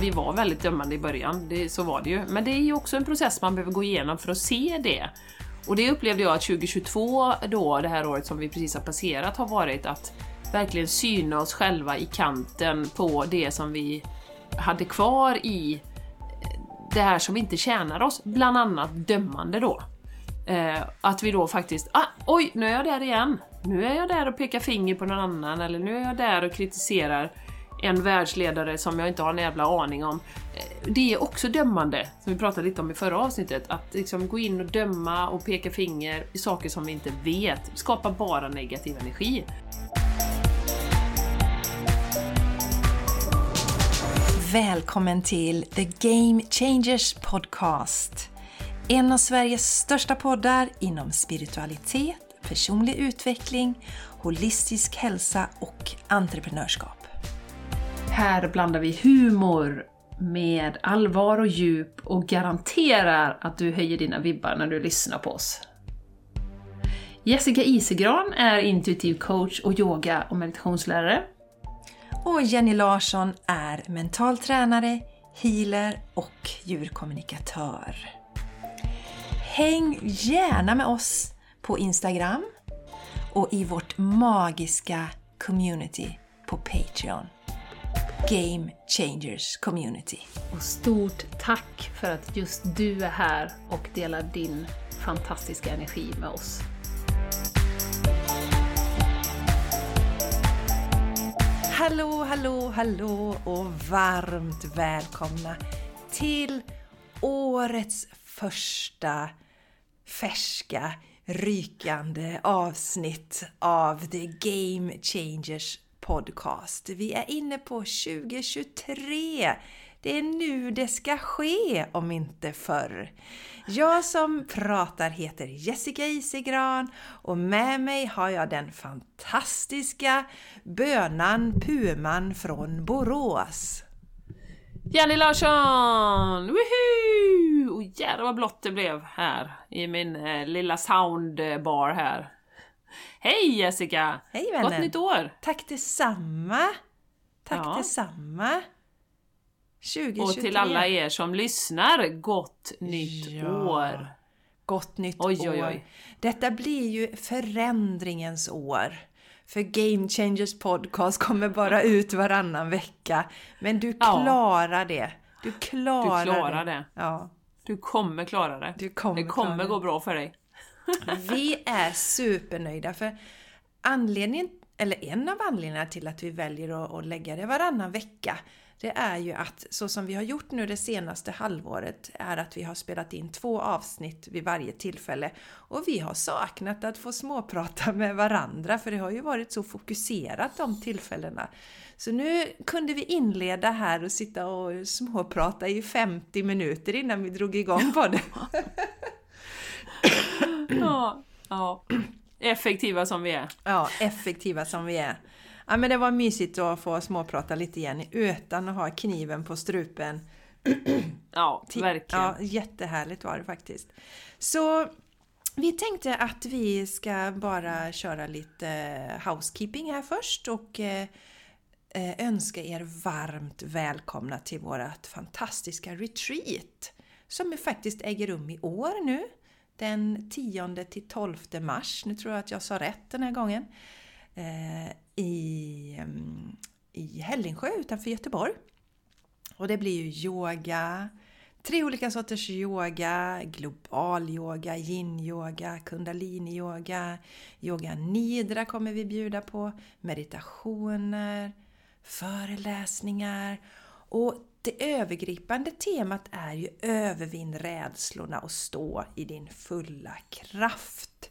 vi var väldigt dömande i början, det, så var det ju. Men det är ju också en process man behöver gå igenom för att se det. Och det upplevde jag att 2022, då, det här året som vi precis har passerat, har varit att verkligen syna oss själva i kanten på det som vi hade kvar i eh, det här som inte tjänar oss, bland annat dömande då. Eh, att vi då faktiskt, ah, oj, nu är jag där igen. Nu är jag där och pekar finger på någon annan, eller nu är jag där och kritiserar en världsledare som jag inte har en jävla aning om. Eh, det är också dömande, som vi pratade lite om i förra avsnittet. Att liksom gå in och döma och peka finger i saker som vi inte vet skapar bara negativ energi. Välkommen till The Game Changers Podcast. En av Sveriges största poddar inom spiritualitet, personlig utveckling, holistisk hälsa och entreprenörskap. Här blandar vi humor med allvar och djup och garanterar att du höjer dina vibbar när du lyssnar på oss. Jessica Isegran är intuitiv coach och yoga och meditationslärare. Och Jenny Larsson är mental tränare, healer och djurkommunikatör. Häng gärna med oss på Instagram och i vårt magiska community på Patreon. Game Changers Community. Och stort tack för att just du är här och delar din fantastiska energi med oss. Hallå, hallå, hallå och varmt välkomna till årets första färska, rykande avsnitt av The Game Changers Podcast. Vi är inne på 2023. Det är nu det ska ske, om inte förr. Jag som pratar heter Jessica Isegran och med mig har jag den fantastiska bönan Puman från Borås. Jenny Larsson! Woohoo! Och jävlar vad blått det blev här i min eh, lilla soundbar här. Hej Jessica! Hej vänner! Gott nytt år! Tack detsamma! Tack Ja. detsamma! 2023. Och till alla er som lyssnar, gott nytt Ja. år! Gott nytt Oj, oj, år! oj. Detta blir ju förändringens år. För Game Changers podcast kommer bara ut varannan vecka. Men du Ja. klarar det. Du Du klarar, klarar det. Ja, Du kommer klara det. du kommer det kommer gå bra för dig. Vi är supernöjda för anledningen, eller en av anledningarna till att vi väljer att, att lägga det varannan vecka det är ju att så som vi har gjort nu det senaste halvåret är att vi har spelat in två avsnitt vid varje tillfälle och vi har saknat att få småprata med varandra för det har ju varit så fokuserat de tillfällena. Så nu kunde vi inleda här och sitta och småprata i 50 minuter innan vi drog igång på det. Ja, ja. Effektiva som vi är. Ja, effektiva som vi är. Ja, men det var mysigt att få småprata lite igen utan att ha kniven på strupen. Ja, verkligen. Ja, jättehärligt var det faktiskt. Så vi tänkte att vi ska bara köra lite housekeeping här först och eh, önska er varmt välkomna till vårt fantastiska retreat som faktiskt äger rum i år nu. Den 10 till 12 mars, nu tror jag att jag sa rätt den här gången, eh, i, mm, i Hällingsjö utanför Göteborg. Och det blir ju yoga, tre olika sorters yoga, global yoga, yin-yoga, kundalini-yoga, yoga nidra kommer vi bjuda på, meditationer, föreläsningar. Och det övergripande temat är ju övervinn rädslorna och stå i din fulla kraft.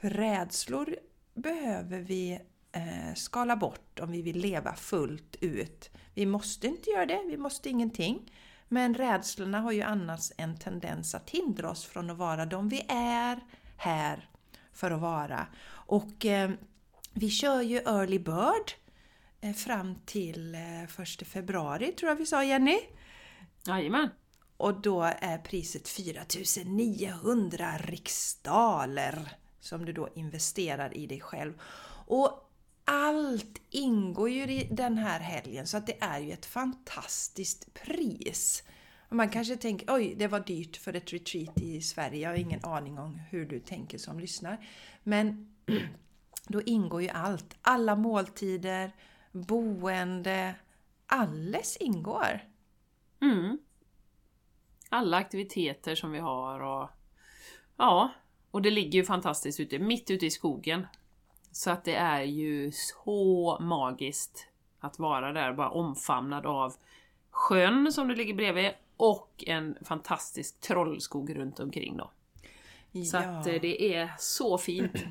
För rädslor behöver vi eh, skala bort om vi vill leva fullt ut. Vi måste inte göra det, vi måste ingenting. Men rädslorna har ju annars en tendens att hindra oss från att vara de vi är här för att vara. Och eh, vi kör ju Early Bird fram till eh, 1 februari tror jag vi sa Jenny. Jajamän. Och då är priset 4900 riksdaler som du då investerar i dig själv. Och allt ingår ju i den här helgen så att det är ju ett fantastiskt pris. Man kanske tänker oj, det var dyrt för ett retreat i Sverige. Jag har ingen aning om hur du tänker som lyssnar. Men då ingår ju allt. Alla måltider, boende, alles ingår. Mm. Alla aktiviteter som vi har och ja, och det ligger ju fantastiskt ute, mitt ute i skogen. Så att det är ju så magiskt att vara där, bara omfamnad av sjön som det ligger bredvid och en fantastisk trollskog runt omkring då. Så att eh, det är så fint.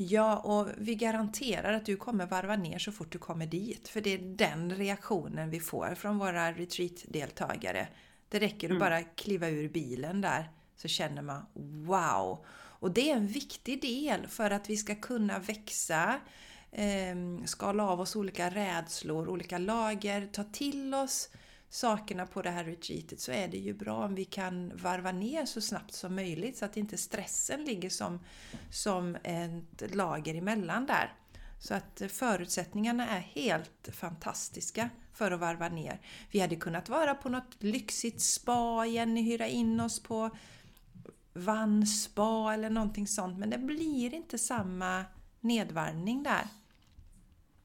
Ja, och vi garanterar att du kommer varva ner så fort du kommer dit. För det är den reaktionen vi får från våra retreat-deltagare. Det räcker att mm. bara kliva ur bilen där så känner man wow! Och det är en viktig del för att vi ska kunna växa, eh, skala av oss olika rädslor, olika lager, ta till oss sakerna på det här retreatet så är det ju bra om vi kan varva ner så snabbt som möjligt så att inte stressen ligger som, som ett lager emellan där. Så att förutsättningarna är helt fantastiska för att varva ner. Vi hade kunnat vara på något lyxigt spa, Jenny hyra in oss på vannspa eller någonting sånt men det blir inte samma nedvarvning där.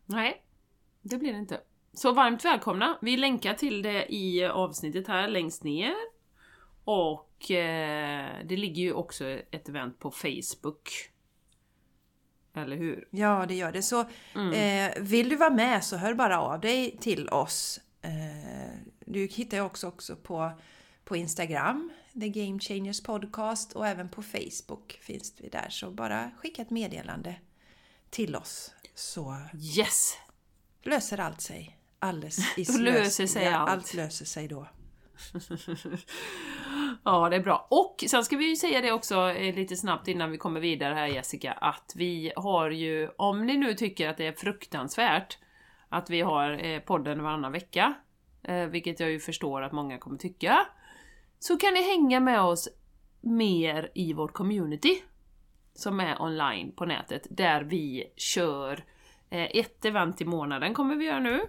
Nej, det blir det inte. Så varmt välkomna! Vi länkar till det i avsnittet här längst ner. Och eh, det ligger ju också ett event på Facebook. Eller hur? Ja, det gör det. Så mm. eh, vill du vara med så hör bara av dig till oss. Eh, du hittar ju också, också på, på Instagram, The Game Changers Podcast och även på Facebook finns vi där. Så bara skicka ett meddelande till oss så yes. löser allt sig alldeles Då löser sig allt. Allt löser sig då. ja, det är bra. Och sen ska vi ju säga det också eh, lite snabbt innan vi kommer vidare här Jessica, att vi har ju, om ni nu tycker att det är fruktansvärt att vi har eh, podden varannan vecka, eh, vilket jag ju förstår att många kommer tycka, så kan ni hänga med oss mer i vårt community som är online på nätet, där vi kör ett event i månaden kommer vi göra nu.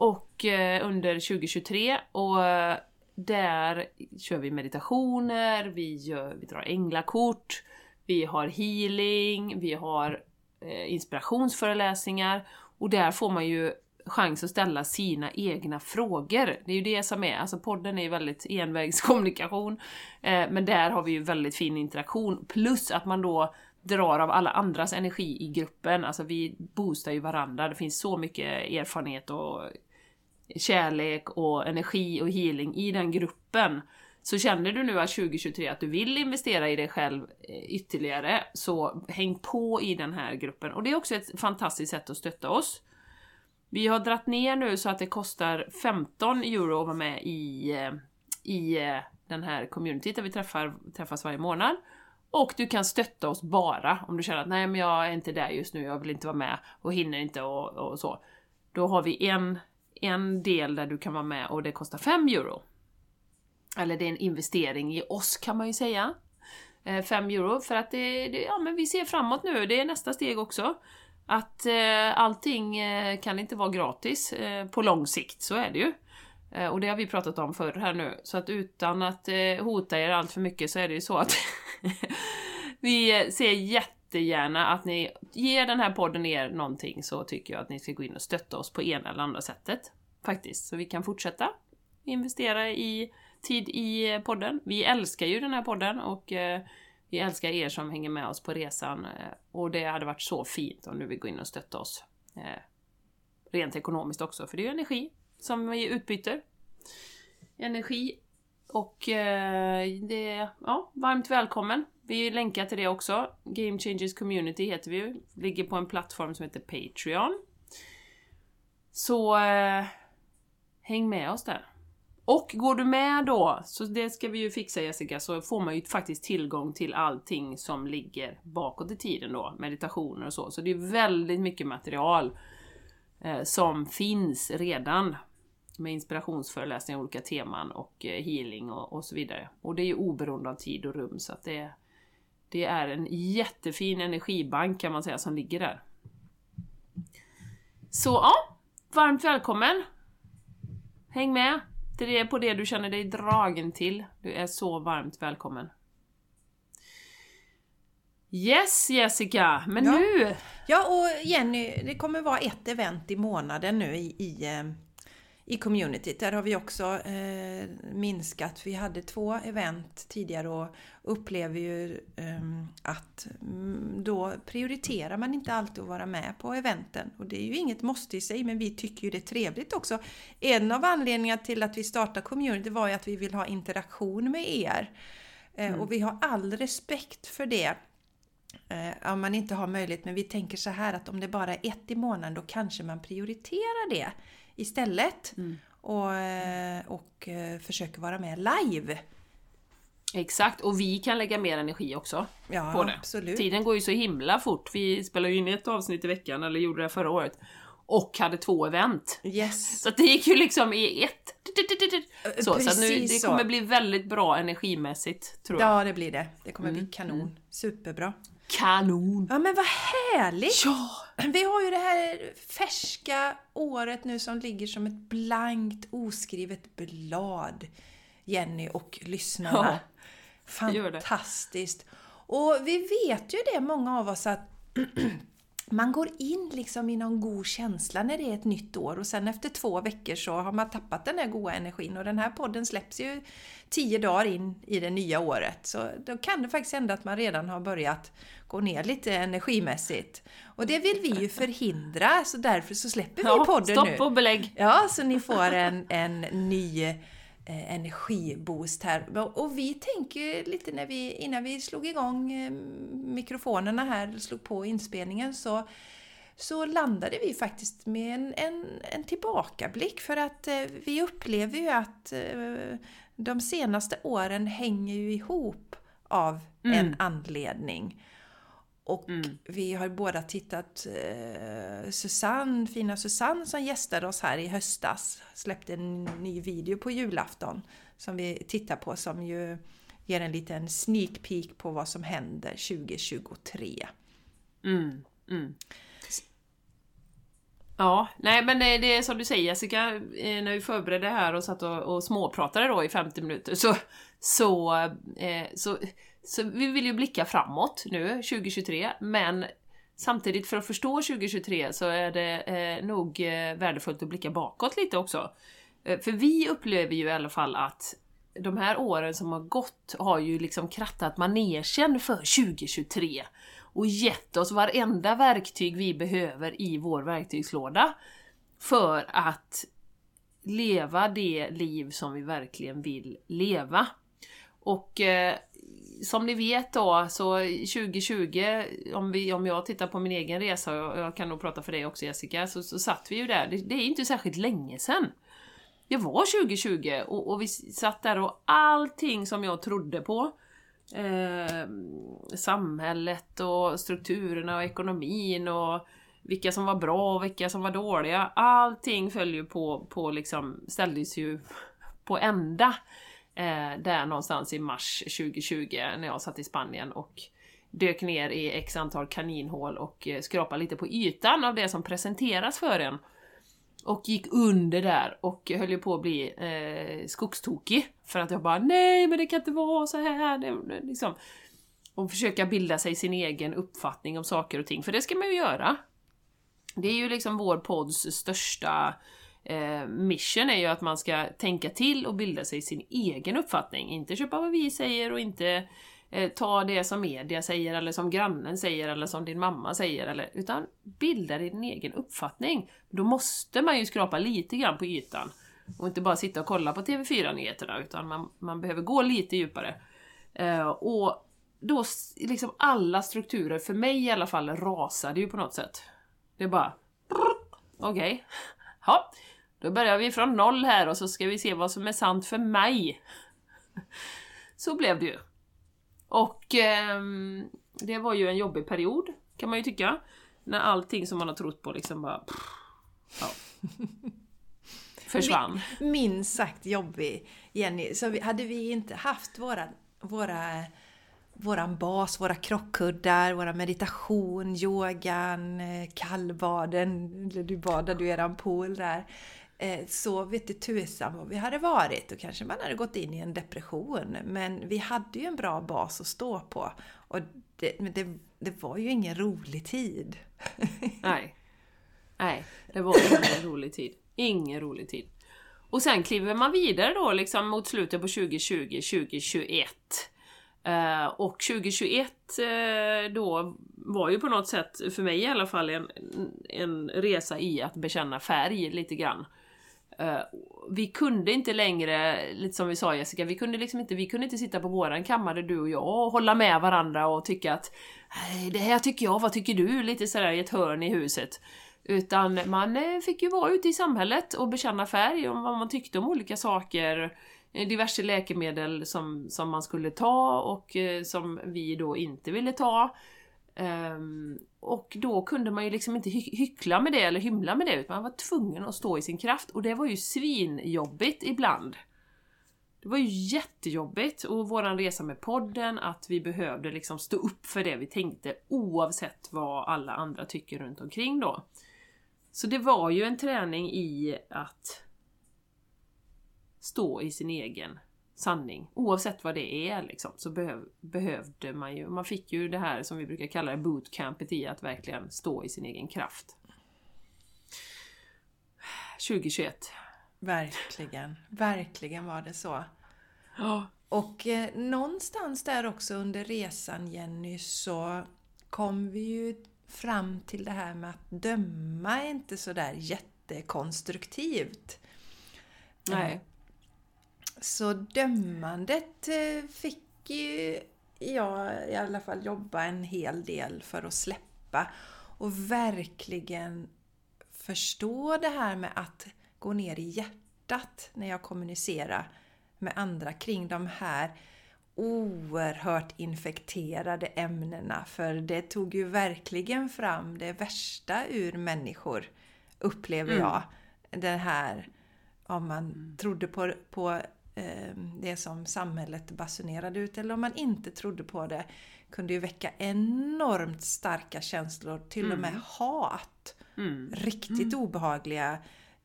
Och eh, under 2023 och eh, där kör vi meditationer, vi, gör, vi drar änglakort, vi har healing, vi har eh, inspirationsföreläsningar. Och där får man ju chans att ställa sina egna frågor. Det är ju det som är, alltså podden är ju väldigt envägskommunikation, eh, men där har vi ju väldigt fin interaktion, plus att man då drar av alla andras energi i gruppen, alltså vi boostar ju varandra, det finns så mycket erfarenhet och kärlek och energi och healing i den gruppen. Så känner du nu att 2023 att du vill investera i dig själv eh, ytterligare, så häng på i den här gruppen. Och det är också ett fantastiskt sätt att stötta oss. Vi har dratt ner nu så att det kostar 15 euro att vara med i, eh, i eh, den här communityt där vi träffar, träffas varje månad. Och du kan stötta oss bara om du känner att nej men jag är inte där just nu, jag vill inte vara med och hinner inte och, och så. Då har vi en en del där du kan vara med och det kostar 5 euro. Eller det är en investering i oss kan man ju säga. Eh, 5 euro för att det, det, ja men vi ser framåt nu, det är nästa steg också. Att eh, allting eh, kan inte vara gratis eh, på lång sikt, så är det ju. Eh, och det har vi pratat om förr här nu, så att utan att eh, hota er allt för mycket så är det ju så att vi eh, ser jätte jättegärna att ni ger den här podden er någonting så tycker jag att ni ska gå in och stötta oss på ena eller andra sättet. Faktiskt, så vi kan fortsätta investera i tid i podden. Vi älskar ju den här podden och eh, vi älskar er som hänger med oss på resan eh, och det hade varit så fint om du vill gå in och stötta oss. Eh, rent ekonomiskt också, för det är ju energi som vi utbyter. Energi och det är ja, varmt välkommen vi länkar till det också. Game Changers Community heter vi ju. Ligger på en plattform som heter Patreon. Så eh, häng med oss där. Och går du med då, så det ska vi ju fixa Jessica, så får man ju faktiskt tillgång till allting som ligger bakåt i tiden då, meditationer och så. Så det är väldigt mycket material eh, som finns redan med inspirationsföreläsningar, olika teman och eh, healing och, och, så vidare. Och det är ju oberoende av tid och rum, så att det, det är en jättefin energibank kan man säga som ligger där. Så ja, varmt välkommen! Häng med till det, på det du känner dig dragen till. Du är så varmt välkommen. Yes Jessica, men Ja. nu! Ja, och Jenny, det kommer vara ett event i månaden nu i, i, eh, i communityt. Där har vi också eh, minskat. Vi hade två event tidigare och upplever ju eh, att mm, då prioriterar man inte alltid att vara med på eventen. Och det är ju inget måste i sig, men vi tycker ju det är trevligt också. En av anledningarna till att vi startade community var ju att vi vill ha interaktion med er. Eh, Och vi har all respekt för det. Eh, om man inte har möjlighet, men vi tänker så här att om det bara är ett i månaden då kanske man prioriterar det istället. Och, eh, och eh, försöker vara med live. Exakt, och vi kan lägga mer energi också Ja, på det. absolut. Tiden går ju så himla fort. Vi spelar ju in ett avsnitt i veckan, eller gjorde det förra året. Och hade två event. Yes. Så det gick ju liksom i ett. Så, så att nu, det så. kommer bli väldigt bra energimässigt, tror jag. Ja, det blir det. Det kommer bli kanon. Superbra. Kanon! Ja, men vad härligt! Ja! Vi har ju det här färska året nu som ligger som ett blankt oskrivet blad. Jenny och lyssnarna. det. Fantastiskt! Och vi vet ju det, många av oss, att man går in liksom i någon god känsla när det är ett nytt år och sen efter två veckor så har man tappat den här goda energin och den här podden släpps ju tio dagar in i det nya året. Så då kan det faktiskt hända att man redan har börjat gå ner lite energimässigt. Och det vill vi ju förhindra så därför så släpper vi ja podden stopp nu. och belägg. Ja, så ni får en, en ny energiboost här. Och vi tänker lite när vi, innan vi slog igång eh, mikrofonerna här, slog på inspelningen, så, så landade vi faktiskt med en, en, en tillbakablick för att eh, vi upplever ju att eh, de senaste åren hänger ju ihop av en anledning. Och vi har båda tittat, eh, Susanne, fina Susanne som gästade oss här i höstas, släppte en ny video på julafton som vi tittar på som ju ger en liten sneak peek på vad som händer 2023. Mm, mm. Ja, nej men det, det är som du säger Jessica, eh, när vi förberedde här och satt och, och småpratade då i 50 minuter så, så, eh, så, så vi vill ju blicka framåt nu, 2023, men samtidigt för att förstå 2023 så är det eh, nog eh, värdefullt att blicka bakåt lite också. Eh, för vi upplever ju i alla fall att de här åren som har gått har ju liksom krattat manegen för 2023 och gett oss varenda verktyg vi behöver i vår verktygslåda för att leva det liv som vi verkligen vill leva. Och eh, som ni vet då, så 2020, om, vi, om jag tittar på min egen resa, och jag kan nog prata för dig också Jessica, så, så satt vi ju där, det, det är inte särskilt länge sedan. Det var 2020 och, och vi satt där och allting som jag trodde på, eh, samhället och strukturerna och ekonomin och vilka som var bra och vilka som var dåliga. Allting föll ju på, på liksom, ställdes ju på ända eh, där någonstans i mars 2020 när jag satt i Spanien och dök ner i x antal kaninhål och eh, skrapade lite på ytan av det som presenteras för en. Och gick under där och höll ju på att bli eh, skogstokig. För att jag bara nej men det kan inte vara så här. Det, det, liksom. Och försöka bilda sig sin egen uppfattning om saker och ting, för det ska man ju göra. Det är ju liksom vår podds största eh, mission är ju att man ska tänka till och bilda sig sin egen uppfattning. Inte köpa vad vi säger och inte eh, ta det som media säger eller som grannen säger eller som din mamma säger eller, utan bilda din egen uppfattning. Då måste man ju skrapa lite grann på ytan och inte bara sitta och kolla på TV4-nyheterna utan man, man behöver gå lite djupare. Eh, och då liksom alla strukturer, för mig i alla fall, rasade ju på något sätt. Det är bara... Okej. Ja, då börjar vi från noll här och så ska vi se vad som är sant för mig. Så blev det ju. Och ehm, det var ju en jobbig period, kan man ju tycka. När allting som man har trott på liksom bara... Ja, försvann. Minst sagt jobbig, Jenny. Så vi, hade vi inte haft våra, våra våran bas, våra krockkuddar, våra meditation, yogan, eh, kallbaden, eller du badade i eran pool där. Eh, så vet du tusan vad vi hade varit. Då kanske man hade gått in i en depression. Men vi hade ju en bra bas att stå på. Och det, men det, det var ju ingen rolig tid. Nej. Nej, det var ingen rolig tid. Ingen rolig tid. Och sen kliver man vidare då liksom mot slutet på 2020, 2021. Uh, och 2021 uh, eh, då var ju på något sätt, för mig i alla fall, en, en resa i att bekänna färg lite grann. Uh, vi kunde inte längre, lite som vi sa Jessica, vi kunde liksom inte, vi kunde inte sitta på våran kammare du och jag och hålla med varandra och tycka att det här tycker jag, vad tycker du? Lite sådär i ett hörn i huset. Utan man eh, fick ju vara ute i samhället och bekänna färg om vad man tyckte om olika saker. Eh, diverse läkemedel som, som man skulle ta och som vi då inte ville ta. Um, och då kunde man ju liksom inte hy hyckla med det eller hymla med det utan man var tvungen att stå i sin kraft och det var ju svinjobbigt ibland. Det var ju jättejobbigt och våran resa med podden att vi behövde liksom stå upp för det vi tänkte oavsett vad alla andra tycker runt omkring då. Så det var ju en träning i att stå i sin egen sanning. Oavsett vad det är liksom, så behöv, behövde man ju, man fick ju det här som vi brukar kalla det bootcampet i att verkligen stå i sin egen kraft. 2021. Verkligen, verkligen var det så. Ja. Och eh, någonstans där också under resan Jenny så kom vi ju fram till det här med att döma är inte sådär jättekonstruktivt. Nej. Så dömandet eh, fick ju jag i alla fall jobba en hel del för att släppa och verkligen förstå det här med att gå ner i hjärtat när jag kommunicerar med andra kring de här oerhört infekterade ämnena för det tog ju verkligen fram det värsta ur människor upplever Mm. jag. Det här om man Mm. trodde på, på det som samhället basunerade ut eller om man inte trodde på det kunde ju väcka enormt starka känslor, till och med Mm. hat. Mm. Riktigt obehagliga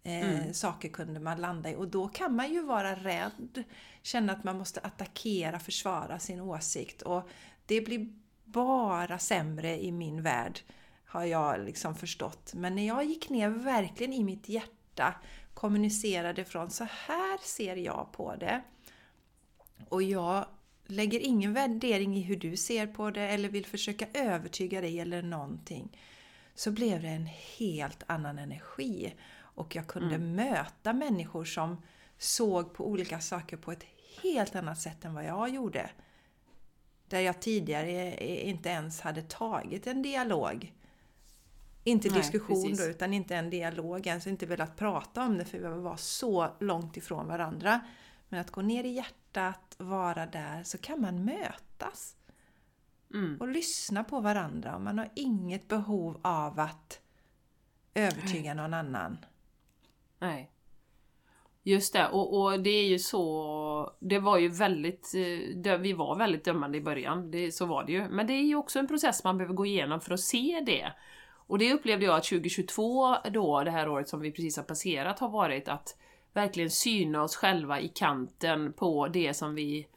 eh, Mm. saker kunde man landa i och då kan man ju vara rädd, känna att man måste attackera, försvara sin åsikt och det blir bara sämre i min värld har jag liksom förstått. Men när jag gick ner verkligen i mitt hjärta, kommunicerade från så här ser jag på det och jag lägger ingen värdering i hur du ser på det eller vill försöka övertyga dig eller någonting så blev det en helt annan energi. Och jag kunde möta människor som såg på olika saker på ett helt annat sätt än vad jag gjorde. Där jag tidigare inte ens hade tagit en dialog. Inte Nej, diskussion precis. då, utan inte en dialog, ens inte velat prata om det för vi var så långt ifrån varandra. Men att gå ner i hjärtat, vara där, så kan man mötas Mm. och lyssna på varandra och man har inget behov av att övertyga någon annan. Nej. Just det, och, och det är ju så... Det var ju väldigt... eh, Vi var väldigt dömande i början, det, så var det ju. Men det är ju också en process man behöver gå igenom för att se det. Och det upplevde jag att 2022, då, det här året som vi precis har passerat, har varit att verkligen syna oss själva i kanten på det som vi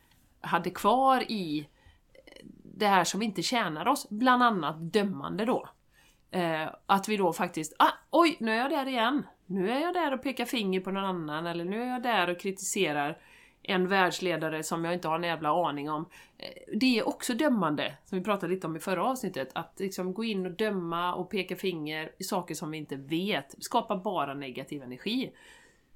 hade kvar i eh, det här som inte tjänar oss, bland annat dömande då. Eh, att vi då faktiskt, ah, oj, nu är jag där igen. Nu är jag där och pekar finger på någon annan, eller nu är jag där och kritiserar en världsledare som jag inte har en jävla aning om. Det är också dömande, som vi pratade lite om i förra avsnittet. Att liksom gå in och döma och peka finger i saker som vi inte vet, skapar bara negativ energi.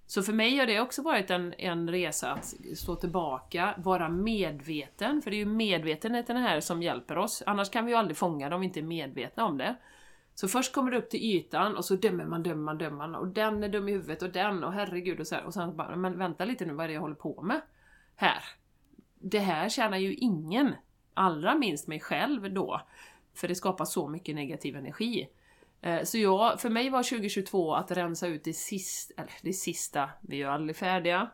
Så för mig har det också varit en, en resa att stå tillbaka, vara medveten, för det är ju medvetenheten här som hjälper oss. Annars kan vi ju aldrig fånga det om vi inte är medvetna om det. Så först kommer det upp till ytan och så dömer man, dömer man, dömer man och den är dum i huvudet och den och herregud och så här. Och sen bara, men vänta lite nu, vad är det jag håller på med här? Det här tjänar ju ingen, allra minst mig själv då, för det skapar så mycket negativ energi. Eh, så jag, för mig var 2022 att rensa ut det sista, eller det sista, vi är ju aldrig färdiga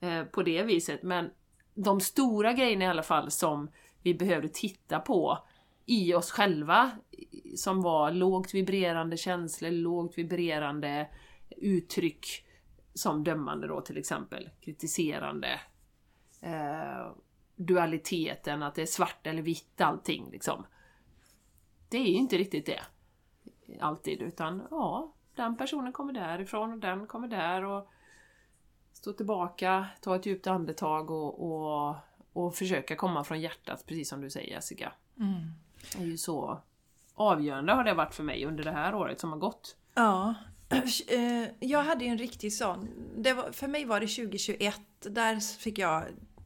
eh, på det viset, men de stora grejerna i alla fall som vi behövde titta på i oss själva som var lågt vibrerande känslor, lågt vibrerande uttryck som dömande då till exempel, kritiserande, eh, dualiteten, att det är svart eller vitt allting liksom. Det är ju inte riktigt det. Alltid, utan ja, den personen kommer därifrån och den kommer där och stå tillbaka, ta ett djupt andetag och, och, och försöka komma från hjärtat, precis som du säger Jessica. Mm. Det är ju så avgörande har det varit för mig under det här året som har gått. Ja. Eh, jag hade ju en riktig sån. Var, för mig var det 2021. Där fick jag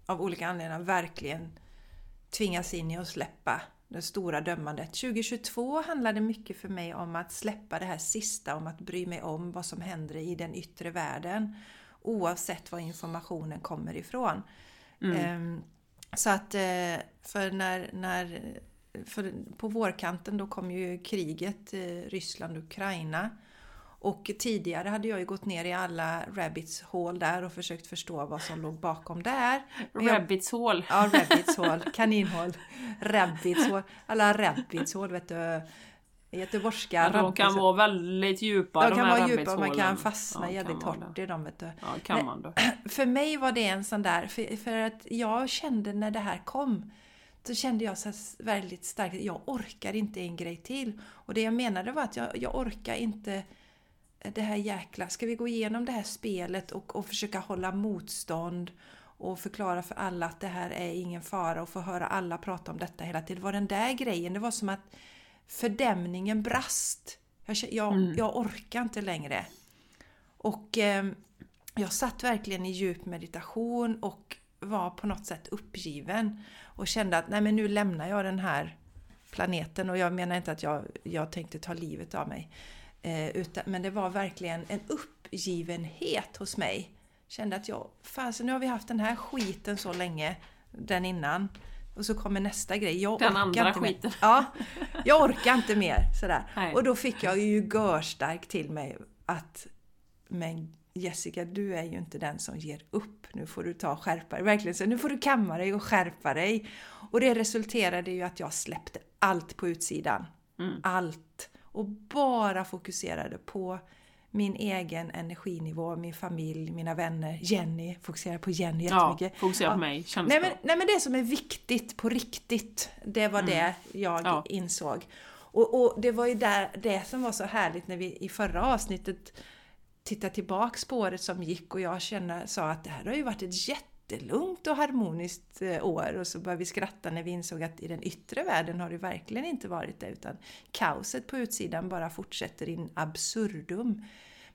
av olika anledningar verkligen tvingas in i att släppa det stora dömandet. 2022 handlade mycket för mig om att släppa det här sista, om att bry mig om vad som händer i den yttre världen. Oavsett var informationen kommer ifrån. Mm. Ehm, så att, eh, för när, när för på vårkanten då kom ju kriget eh, Ryssland-Ukraina. Och tidigare hade jag ju gått ner i alla rabbits hål där och försökt förstå vad som låg bakom där. Men Rabbits hål. Ja, rabbits hål, kaninhål, rabbits hål, alla rabbits hål vet du. Göteborgska De kan vara väldigt djupa de kan här vara djupa och man kan fastna Ja, jävligt kan hårt i dem vet du. Ja, kan man då. För mig var det en sån där, för, för att jag kände när det här kom, så kände jag så väldigt starkt jag orkar inte en grej till. Och det jag menade var att jag, jag orkar inte det här jäkla, ska vi gå igenom det här spelet och, och försöka hålla motstånd och förklara för alla att det här är ingen fara och få höra alla prata om detta hela tiden. Det var den där grejen, det var som att fördämningen brast. Jag, jag, Mm. jag orkar inte längre. Och eh, jag satt verkligen i djup meditation och var på något sätt uppgiven. Och kände att nej men nu lämnar jag den här planeten. Och jag menar inte att jag, jag tänkte ta livet av mig. Eh, utan, men det var verkligen en uppgivenhet hos mig. Kände att jag, så nu har vi haft den här skiten så länge, den innan. Och så kommer nästa grej. Jag Den orkar andra inte mer. skiten. Ja, jag orkar inte mer. Sådär. Nej. Och då fick jag ju görstark till mig att men Jessica, du är ju inte den som ger upp. Nu får du ta och skärpa dig. Verkligen så. Nu får du kamma dig och skärpa dig. Och det resulterade ju att jag släppte allt på utsidan. Mm. Allt. Och bara fokuserade på min egen energinivå, min familj, mina vänner. Jenny, fokuserade på Jenny Ja, jättemycket. fokusera Ja. på mig. Känns Nej men, nej men det som är viktigt på riktigt, det var det jag Ja. insåg. Och, och det var ju där, det som var så härligt när vi i förra avsnittet tittade tillbaks på året som gick och jag kände, sa att det här har ju varit ett jättelugnt och harmoniskt eh, år och så började vi skratta när vi insåg att i den yttre världen har det verkligen inte varit det utan kaoset på utsidan bara fortsätter in absurdum.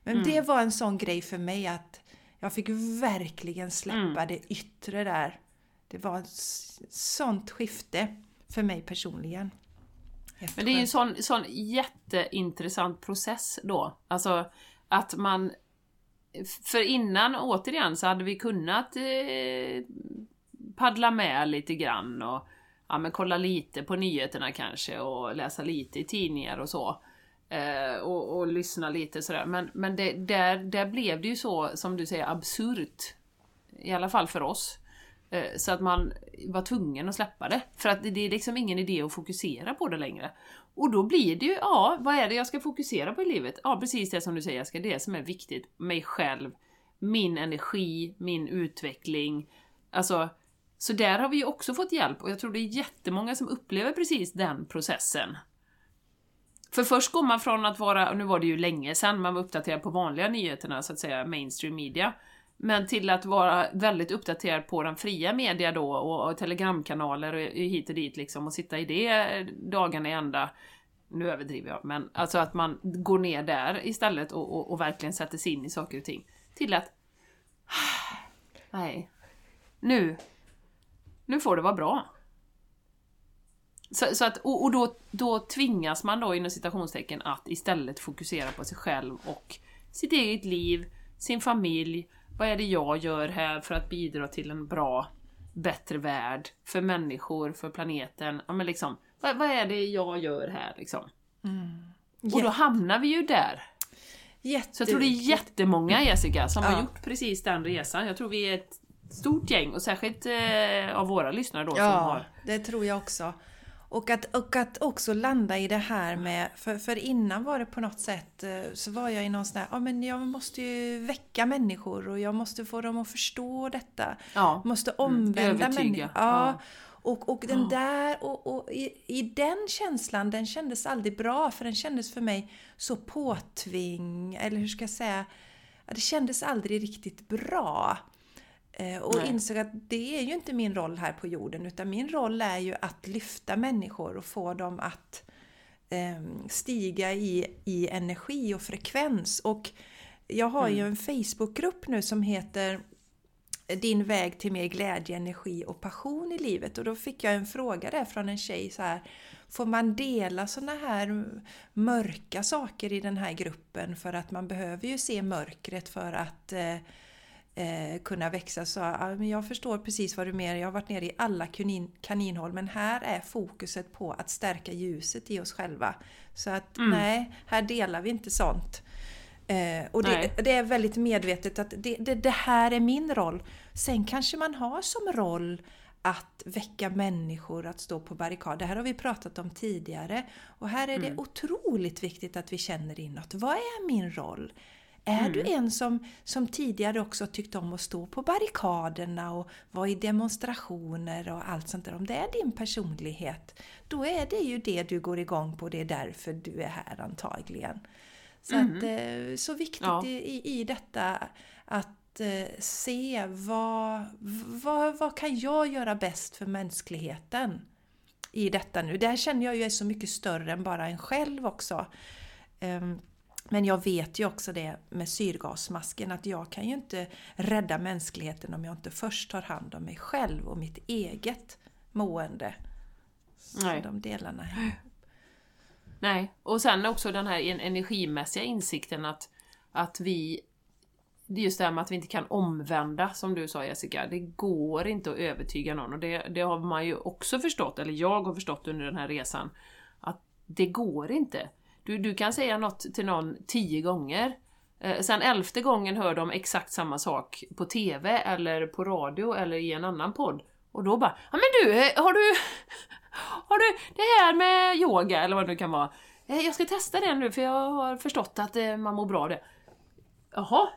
Men det var en sån grej för mig att jag fick verkligen släppa det yttre där. Det var ett sånt skifte för mig personligen. Men det är ju en sån, sån jätteintressant process då. Alltså att man... För innan, återigen, så hade vi kunnat eh, paddla med lite grann och ja, men kolla lite på nyheterna kanske och läsa lite i tidningar och så. Eh, och, och lyssna lite sådär. Men, men det, där, där blev det ju så, som du säger, absurt. I alla fall för oss. Eh, Så att man var tvungen att släppa det. För att det det är liksom ingen idé att fokusera på det längre. Och då blir det ju, ja, vad är det jag ska fokusera på i livet? Ja, precis det som du säger Jessica, det som är viktigt. Mig själv, min energi, min utveckling. Alltså, så där har vi ju också fått hjälp och jag tror det är jättemånga som upplever precis den processen. För först går man från att vara, och nu var det ju länge sedan man var uppdaterad på vanliga nyheterna, så att säga mainstream media, men till att vara väldigt uppdaterad på den fria media då och, och telegramkanaler och hit och dit liksom och sitta i det eh, dagarna i ända. Nu överdriver jag, men alltså att man går ner där istället och, och, och verkligen sätter sig in i saker och ting. Till att... Nej. Nu. Nu får det vara bra. Så, så att, och och då, då tvingas man då inom citationstecken att istället fokusera på sig själv och sitt eget liv, sin familj. Vad är det jag gör här för att bidra till en bra, bättre värld? För människor, för planeten. Ja, men liksom, vad, vad är det jag gör här liksom? Och då hamnar vi ju där. Jätte, Så jag tror det är jättemånga Jessica som Ja. har gjort precis den resan. Jag tror vi är ett stort gäng och särskilt eh, av våra lyssnare då som Ja, har... det tror jag också. Och att, och att också landa i det här med, för, för innan var det på något sätt eh, så var jag i någon sån här, ja men jag måste ju väcka människor och jag måste få dem att förstå detta. Ja. Måste omvända övertyga. människor. Ja. Ja. Och, och den där, och, och i, i den känslan, den kändes aldrig bra för den kändes för mig så påtving, eller hur ska jag säga, ja, det kändes aldrig riktigt bra. Eh, Och Nej. insåg att det är ju inte min roll här på jorden utan min roll är ju att lyfta människor och få dem att eh, stiga i, i energi och frekvens. Och jag har ju en Facebookgrupp nu som heter din väg till mer glädje, energi och passion i livet. Och då fick jag en fråga där från en tjej så här. Får man dela såna här mörka saker i den här gruppen? För att man behöver ju se mörkret för att eh, kunna växa. Så ja, men jag förstår precis vad du menar. Jag har varit nere i alla kanin, kaninhål men här är fokuset på att stärka ljuset i oss själva. Så att nej, här delar vi inte sånt. Eh, och det, det är väldigt medvetet att det, det, det här är min roll. Sen kanske man har som roll att väcka människor att stå på barrikad. Det här har vi pratat om tidigare. Och här är det otroligt viktigt att vi känner inåt. Vad är min roll? Är du en som, som tidigare också tyckte om att stå på barrikaderna och vara i demonstrationer och allt sånt där. Om det är din personlighet, då är det ju det du går igång på. Det är därför du är här antagligen. Så, att, eh, så viktigt Ja. i, i, detta att eh, se vad, vad, vad kan jag göra bäst för mänskligheten i detta nu. Det här känner jag ju är så mycket större än bara en själv också. Ehm, Men jag vet ju också det med syrgasmasken att jag kan ju inte rädda mänskligheten om jag inte först tar hand om mig själv och mitt eget mående. Så Nej. de delarna. Nej, och sen också den här en- energimässiga insikten att, att vi... Det är just det här med att vi inte kan omvända, som du sa Jessica. Det går inte att övertyga någon och det, det har man ju också förstått, eller jag har förstått under den här resan, att det går inte. Du, du kan säga något till någon tio gånger, eh, sen elfte gången hör de exakt samma sak på TV eller på radio eller i en annan podd. Och då bara, ja men du, eh, har du... Har du det här med yoga eller vad det nu kan vara? Eh, Jag ska testa det nu för jag har förstått att eh, man mår bra av det. Jaha?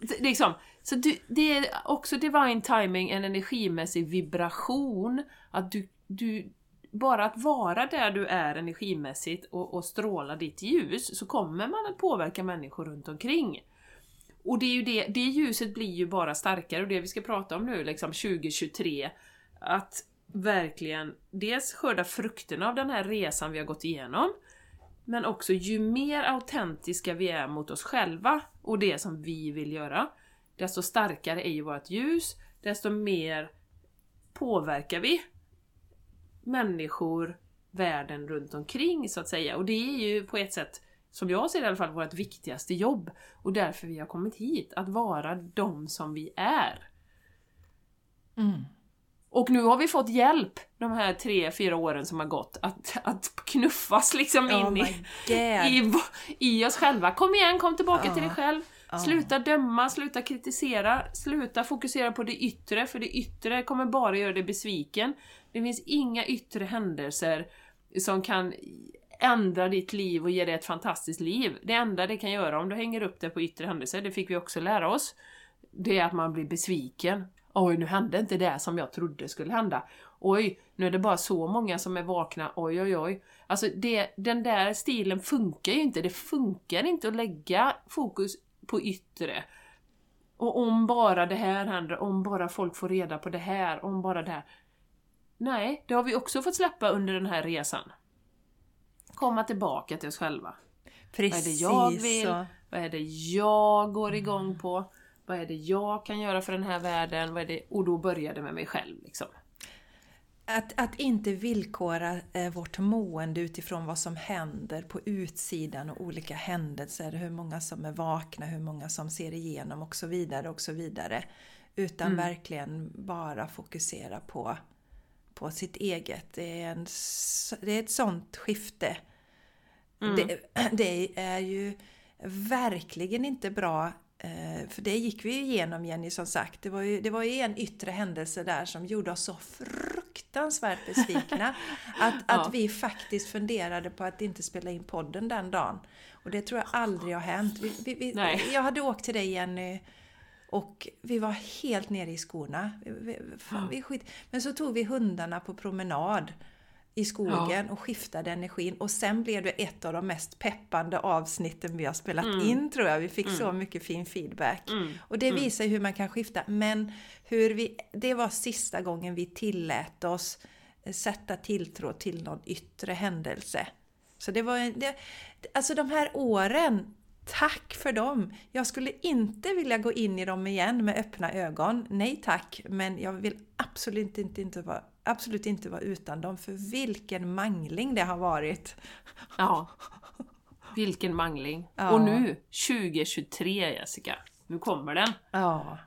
Det- Liksom. Så du, det är också divine timing, en energimässig vibration. Att du, du, bara att vara där du är energimässigt och, och stråla ditt ljus så kommer man att påverka människor runt omkring. Och det, är ju det, det ljuset blir ju bara starkare och det vi ska prata om nu, liksom 2023, att verkligen dels skörda frukterna av den här resan vi har gått igenom, men också ju mer autentiska vi är mot oss själva och det som vi vill göra, desto starkare är ju vårt ljus, desto mer påverkar vi människor, världen runt omkring så att säga. Och det är ju på ett sätt, som jag ser det i alla fall, vårt viktigaste jobb. Och därför vi har kommit hit, att vara de som vi är. Mm. Och nu har vi fått hjälp de här tre, fyra åren som har gått att, att knuffas liksom Oh in i, i, i oss själva. Kom igen, kom tillbaka Ja. till dig själv. Ja. Sluta döma, sluta kritisera, sluta fokusera på det yttre, för det yttre kommer bara göra dig besviken. Det finns inga yttre händelser som kan ändra ditt liv och ge dig ett fantastiskt liv. Det enda det kan göra om du hänger upp det på yttre händelser, det fick vi också lära oss, det är att man blir besviken. Oj, nu hände inte det som jag trodde skulle hända. Oj, nu är det bara så många som är vakna. Oj, oj, oj. Alltså, det, den där stilen funkar ju inte. Det funkar inte att lägga fokus på yttre. Och om bara det här händer, om bara folk får reda på det här, om bara det här. Nej, det har vi också fått släppa under den här resan. Komma tillbaka till oss själva. Precis Vad är det jag vill? så. Vad är det jag går igång på? Vad är det jag kan göra för den här världen? Vad är det? Och då börjar det med mig själv. Liksom. Att, att inte villkora eh, vårt mående utifrån vad som händer på utsidan och olika händelser, hur många som är vakna, hur många som ser igenom och så vidare och så vidare. Utan Mm. verkligen bara fokusera på, på sitt eget. Det är, en, det är ett sånt skifte. Mm. Det, det är ju verkligen inte bra Eh, för det gick vi igenom Jenny som sagt. Det var, ju, det var ju en yttre händelse där som gjorde oss så fruktansvärt besvikna. att, ja. att vi faktiskt funderade på att inte spela in podden den dagen. Och det tror jag aldrig har hänt. Vi, vi, vi, jag hade åkt till dig Jenny och vi var helt nere i skorna. Fan, vi skit. Men så tog vi hundarna på promenad i skogen ja. och skiftade energin. Och sen blev det ett av de mest peppande avsnitten vi har spelat mm. in tror jag. Vi fick mm. så mycket fin feedback. Mm. Och det mm. visar hur man kan skifta. Men hur vi, det var sista gången vi tillät oss sätta tilltro till någon yttre händelse. Så det var det, alltså de här åren Tack för dem! Jag skulle inte vilja gå in i dem igen med öppna ögon. Nej tack, men jag vill absolut inte, inte, vara, absolut inte vara utan dem. För vilken mangling det har varit! Ja, vilken mangling! Ja. Och nu, 2023 Jessica, nu kommer den! Ja.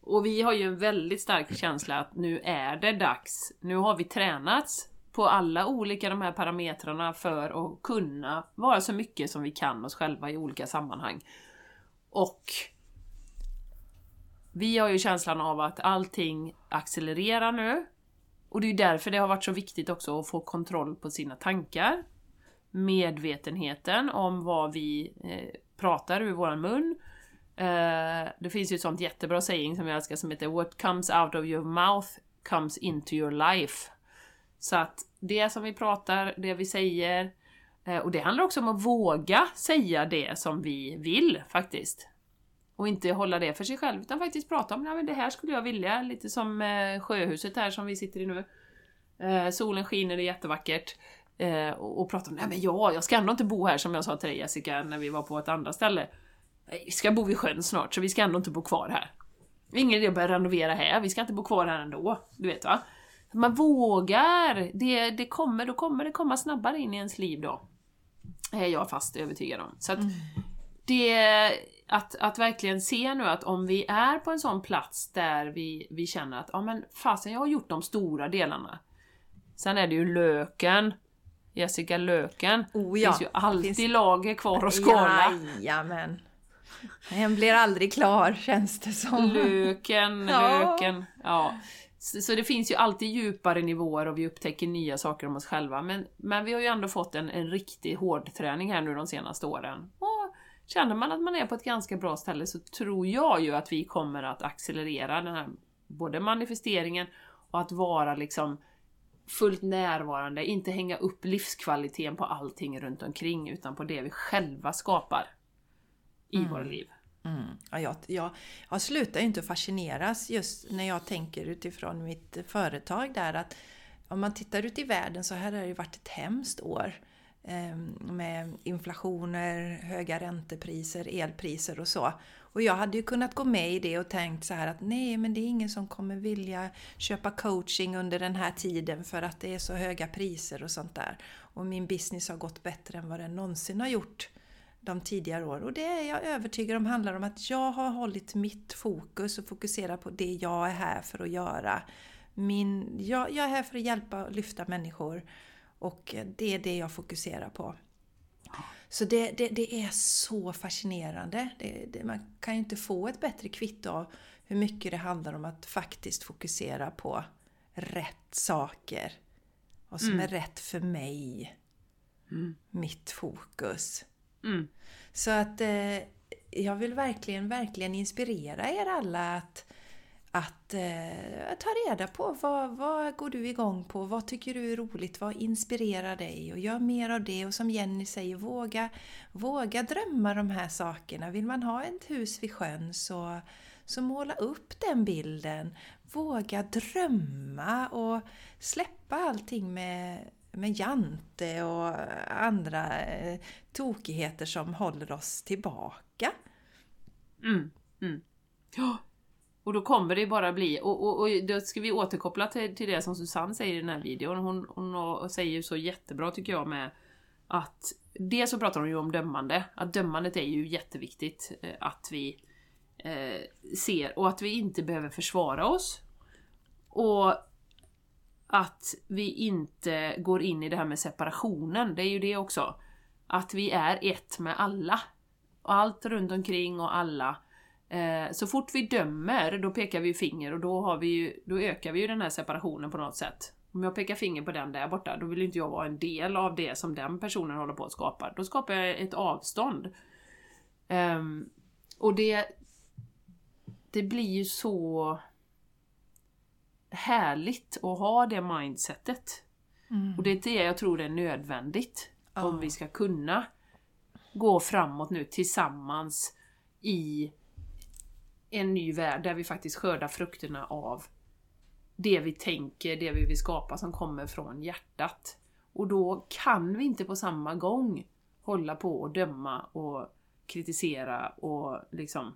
Och vi har ju en väldigt stark känsla att nu är det dags. Nu har vi tränats på alla olika de här parametrarna för att kunna vara så mycket som vi kan oss själva i olika sammanhang. Och vi har ju känslan av att allting accelererar nu. Och det är därför det har varit så viktigt också att få kontroll på sina tankar. Medvetenheten om vad vi eh, pratar ur våran mun. Eh, det finns ju ett sånt jättebra saying som jag älskar som heter What comes out of your mouth comes into your life. Så att det som vi pratar, det vi säger, eh, och det handlar också om att våga säga det som vi vill faktiskt. Och inte hålla det för sig själv, utan faktiskt prata om ja, men det här skulle jag vilja, lite som eh, sjöhuset här som vi sitter i nu. Eh, solen skiner, det är jättevackert. och, och prata om, nej men ja, jag ska ändå inte bo här som jag sa till dig Jessica när vi var på ett andra ställe. Vi ska bo vid sjön snart, så vi ska ändå inte bo kvar här. Ingen idé att börja renovera här, vi ska inte bo kvar här ändå. Du vet va? Man vågar! Det, det kommer, då kommer det komma snabbare in i ens liv då. Är jag fast övertygad om. Så att mm. det, att, att verkligen se nu att om vi är på en sån plats där vi, vi känner att ja men fasen, jag har gjort de stora delarna. Sen är det ju löken, Jessica Löken. Oh ja, finns ju alltid finns... lager kvar att skala. Jajamän. Den blir aldrig klar känns det som. Löken, löken. Ja. Så, så, det finns ju alltid djupare nivåer och vi upptäcker nya saker om oss själva. Men, men vi har ju ändå fått en, en riktig hårdträning här nu de senaste åren. Och känner man att man är på ett ganska bra ställe så tror jag ju att vi kommer att accelerera den här både manifesteringen och att vara liksom fullt närvarande, inte hänga upp livskvaliteten på allting runt omkring utan på det vi själva skapar i mm. våra liv. Mm. Ja, jag, jag, jag slutar inte fascineras just när jag tänker utifrån mitt företag där att om man tittar ut i världen så här har det ju varit ett hemskt år eh, med inflationer, höga räntepriser, elpriser och så. Och jag hade ju kunnat gå med i det och tänkt så här att nej, men det är ingen som kommer vilja köpa coaching under den här tiden för att det är så höga priser och sånt där. Och min business har gått bättre än vad den någonsin har gjort de tidigare åren. Och det är jag övertygad om handlar om att jag har hållit mitt fokus och fokuserat på det jag är här för att göra. Min, jag, jag är här för att hjälpa och lyfta människor och det är det jag fokuserar på. Så det, det, det är så fascinerande. Det, man kan ju inte få ett bättre kvitto av hur mycket det handlar om att faktiskt fokusera på rätt saker. Vad som mm. är rätt för mig. Mm. Mitt fokus. Mm. Så att eh, jag vill verkligen, verkligen inspirera er alla att, att eh, ta reda på vad, vad går du igång på? Vad tycker du är roligt? Vad inspirerar dig? Och gör mer av det. Och som Jenny säger, våga, våga drömma de här sakerna. Vill man ha ett hus vid sjön så, så måla upp den bilden. Våga drömma och släppa allting med med Jante och andra eh, tokigheter som håller oss tillbaka. Mm, mm. Ja, och då kommer det bara bli, och, och, och då ska vi återkoppla till, till det som Susanne säger i den här videon. Hon, hon säger så jättebra tycker jag med att dels så pratar hon ju om dömande, att dömandet är ju jätteviktigt eh, att vi eh, ser och att vi inte behöver försvara oss. Och att vi inte går in i det här med separationen, det är ju det också. Att vi är ett med alla. och allt runt omkring och alla. Eh, så fort vi dömer, då pekar vi finger och då, har vi ju, då ökar vi ju den här separationen på något sätt. Om jag pekar finger på den där borta, då vill inte jag vara en del av det som den personen håller på att skapa. Då skapar jag ett avstånd. Ehm, och det, det blir ju så härligt att ha det mindsetet. Mm. Och det är det jag tror är nödvändigt oh. om vi ska kunna gå framåt nu tillsammans i en ny värld där vi faktiskt skördar frukterna av det vi tänker, det vi vill skapa som kommer från hjärtat. Och då kan vi inte på samma gång hålla på och döma och kritisera och liksom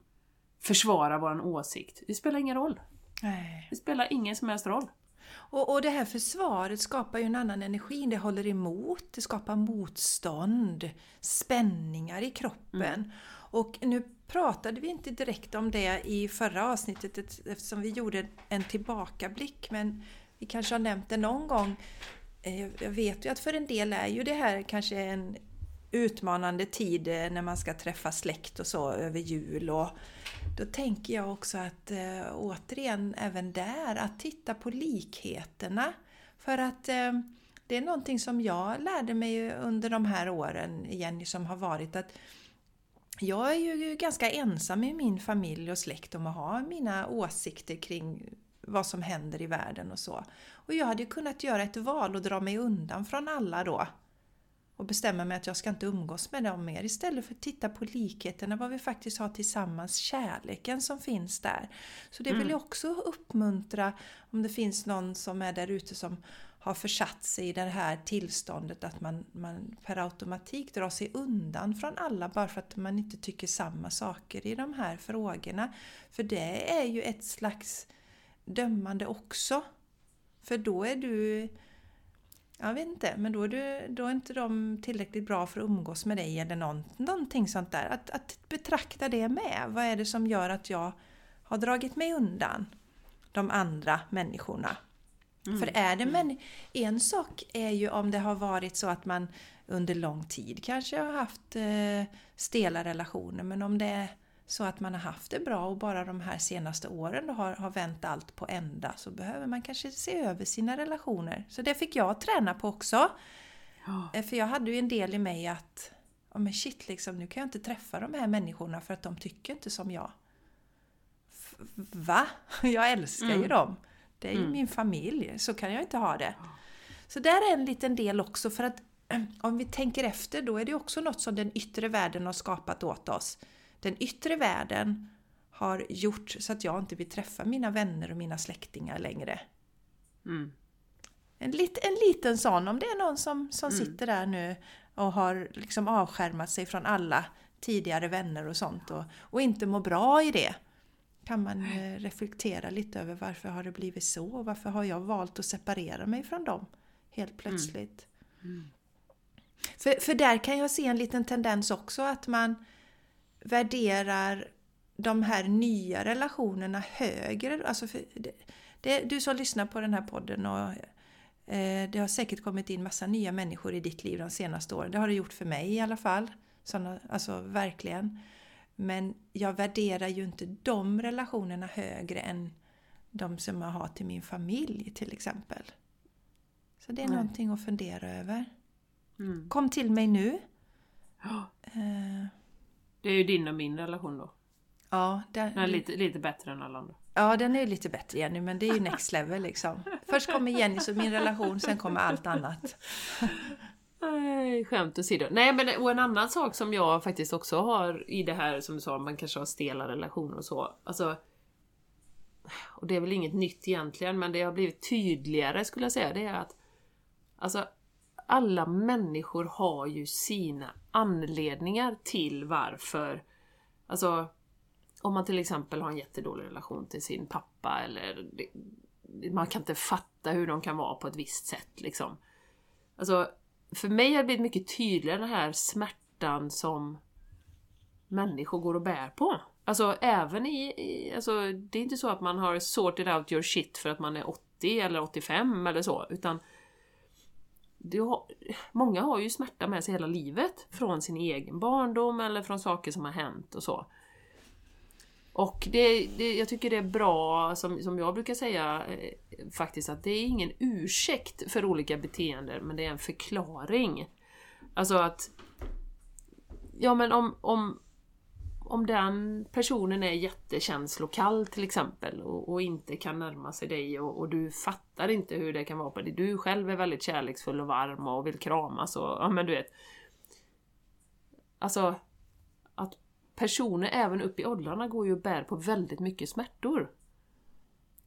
försvara våran åsikt. Det spelar ingen roll. Nej. Det spelar ingen som helst roll. Och, och det här försvaret skapar ju en annan energi, det håller emot, det skapar motstånd, spänningar i kroppen. Mm. Och nu pratade vi inte direkt om det i förra avsnittet eftersom vi gjorde en tillbakablick men vi kanske har nämnt det någon gång. Eh, jag vet ju att för en del är ju det här kanske en utmanande tid eh, när man ska träffa släkt och så över jul. Och då tänker jag också att eh, återigen även där att titta på likheterna. För att eh, det är någonting som jag lärde mig under de här åren, Jenny, som har varit att jag är ju ganska ensam i min familj och släkt om att ha mina åsikter kring vad som händer i världen och så. Och jag hade kunnat göra ett val och dra mig undan från alla då och bestämma mig att jag ska inte umgås med dem mer istället för att titta på likheterna, vad vi faktiskt har tillsammans, kärleken som finns där. Så det vill mm. jag också uppmuntra om det finns någon som är där ute som har försatt sig i det här tillståndet att man, man per automatik drar sig undan från alla bara för att man inte tycker samma saker i de här frågorna. För det är ju ett slags dömande också. För då är du jag vet inte, men då är, du, då är inte de tillräckligt bra för att umgås med dig eller någon, någonting sånt där. Att, att betrakta det med. Vad är det som gör att jag har dragit mig undan de andra människorna? Mm. För är det mm. men en sak är ju om det har varit så att man under lång tid kanske har haft eh, stela relationer men om det är så att man har haft det bra och bara de här senaste åren har, har vänt allt på ända så behöver man kanske se över sina relationer. Så det fick jag träna på också. Oh. För jag hade ju en del i mig att oh men shit, liksom, nu kan jag inte träffa de här människorna för att de tycker inte som jag. F va? Jag älskar mm. ju dem. Det är ju mm. min familj, så kan jag inte ha det. Så där är en liten del också för att om vi tänker efter då är det också något som den yttre världen har skapat åt oss den yttre världen har gjort så att jag inte vill träffa mina vänner och mina släktingar längre. Mm. En, lit, en liten sån, om det är någon som, som mm. sitter där nu och har liksom avskärmat sig från alla tidigare vänner och sånt och, och inte mår bra i det. Kan man eh, reflektera lite över varför har det blivit så? Varför har jag valt att separera mig från dem helt mm. plötsligt? Mm. För, för där kan jag se en liten tendens också att man värderar de här nya relationerna högre. Alltså det, det, du som lyssnar på den här podden och eh, det har säkert kommit in massa nya människor i ditt liv de senaste åren. Det har det gjort för mig i alla fall. Såna, alltså verkligen. Men jag värderar ju inte de relationerna högre än de som jag har till min familj till exempel. Så det är Nej. någonting att fundera över. Mm. Kom till mig nu. Oh. Eh, det är ju din och min relation då. Ja, den, den är lite, lite bättre än alla andra. Ja, den är lite bättre Jenny, men det är ju next level liksom. Först kommer Jenny och min relation, sen kommer allt annat. Nej, skämt åsido. Nej, men och en annan sak som jag faktiskt också har i det här som du sa, man kanske har stela relationer och så. Alltså, och det är väl inget nytt egentligen, men det har blivit tydligare skulle jag säga, det är att alltså alla människor har ju sina anledningar till varför. Alltså, om man till exempel har en jättedålig relation till sin pappa eller man kan inte fatta hur de kan vara på ett visst sätt liksom. Alltså, för mig har det blivit mycket tydligare den här smärtan som människor går och bär på. Alltså även i, i, alltså det är inte så att man har sorted out your shit för att man är 80 eller 85 eller så, utan det har, många har ju smärta med sig hela livet från sin egen barndom eller från saker som har hänt och så. Och det, det, jag tycker det är bra, som, som jag brukar säga, eh, faktiskt att det är ingen ursäkt för olika beteenden, men det är en förklaring. Alltså att... Ja men om, om, om den personen är jättekänslokall till exempel och, och inte kan närma sig dig och, och, du fattar inte hur det kan vara på dig. Du själv är väldigt kärleksfull och varm och vill kramas och ja men du vet. Alltså att personer även upp i åldrarna går ju och bär på väldigt mycket smärtor.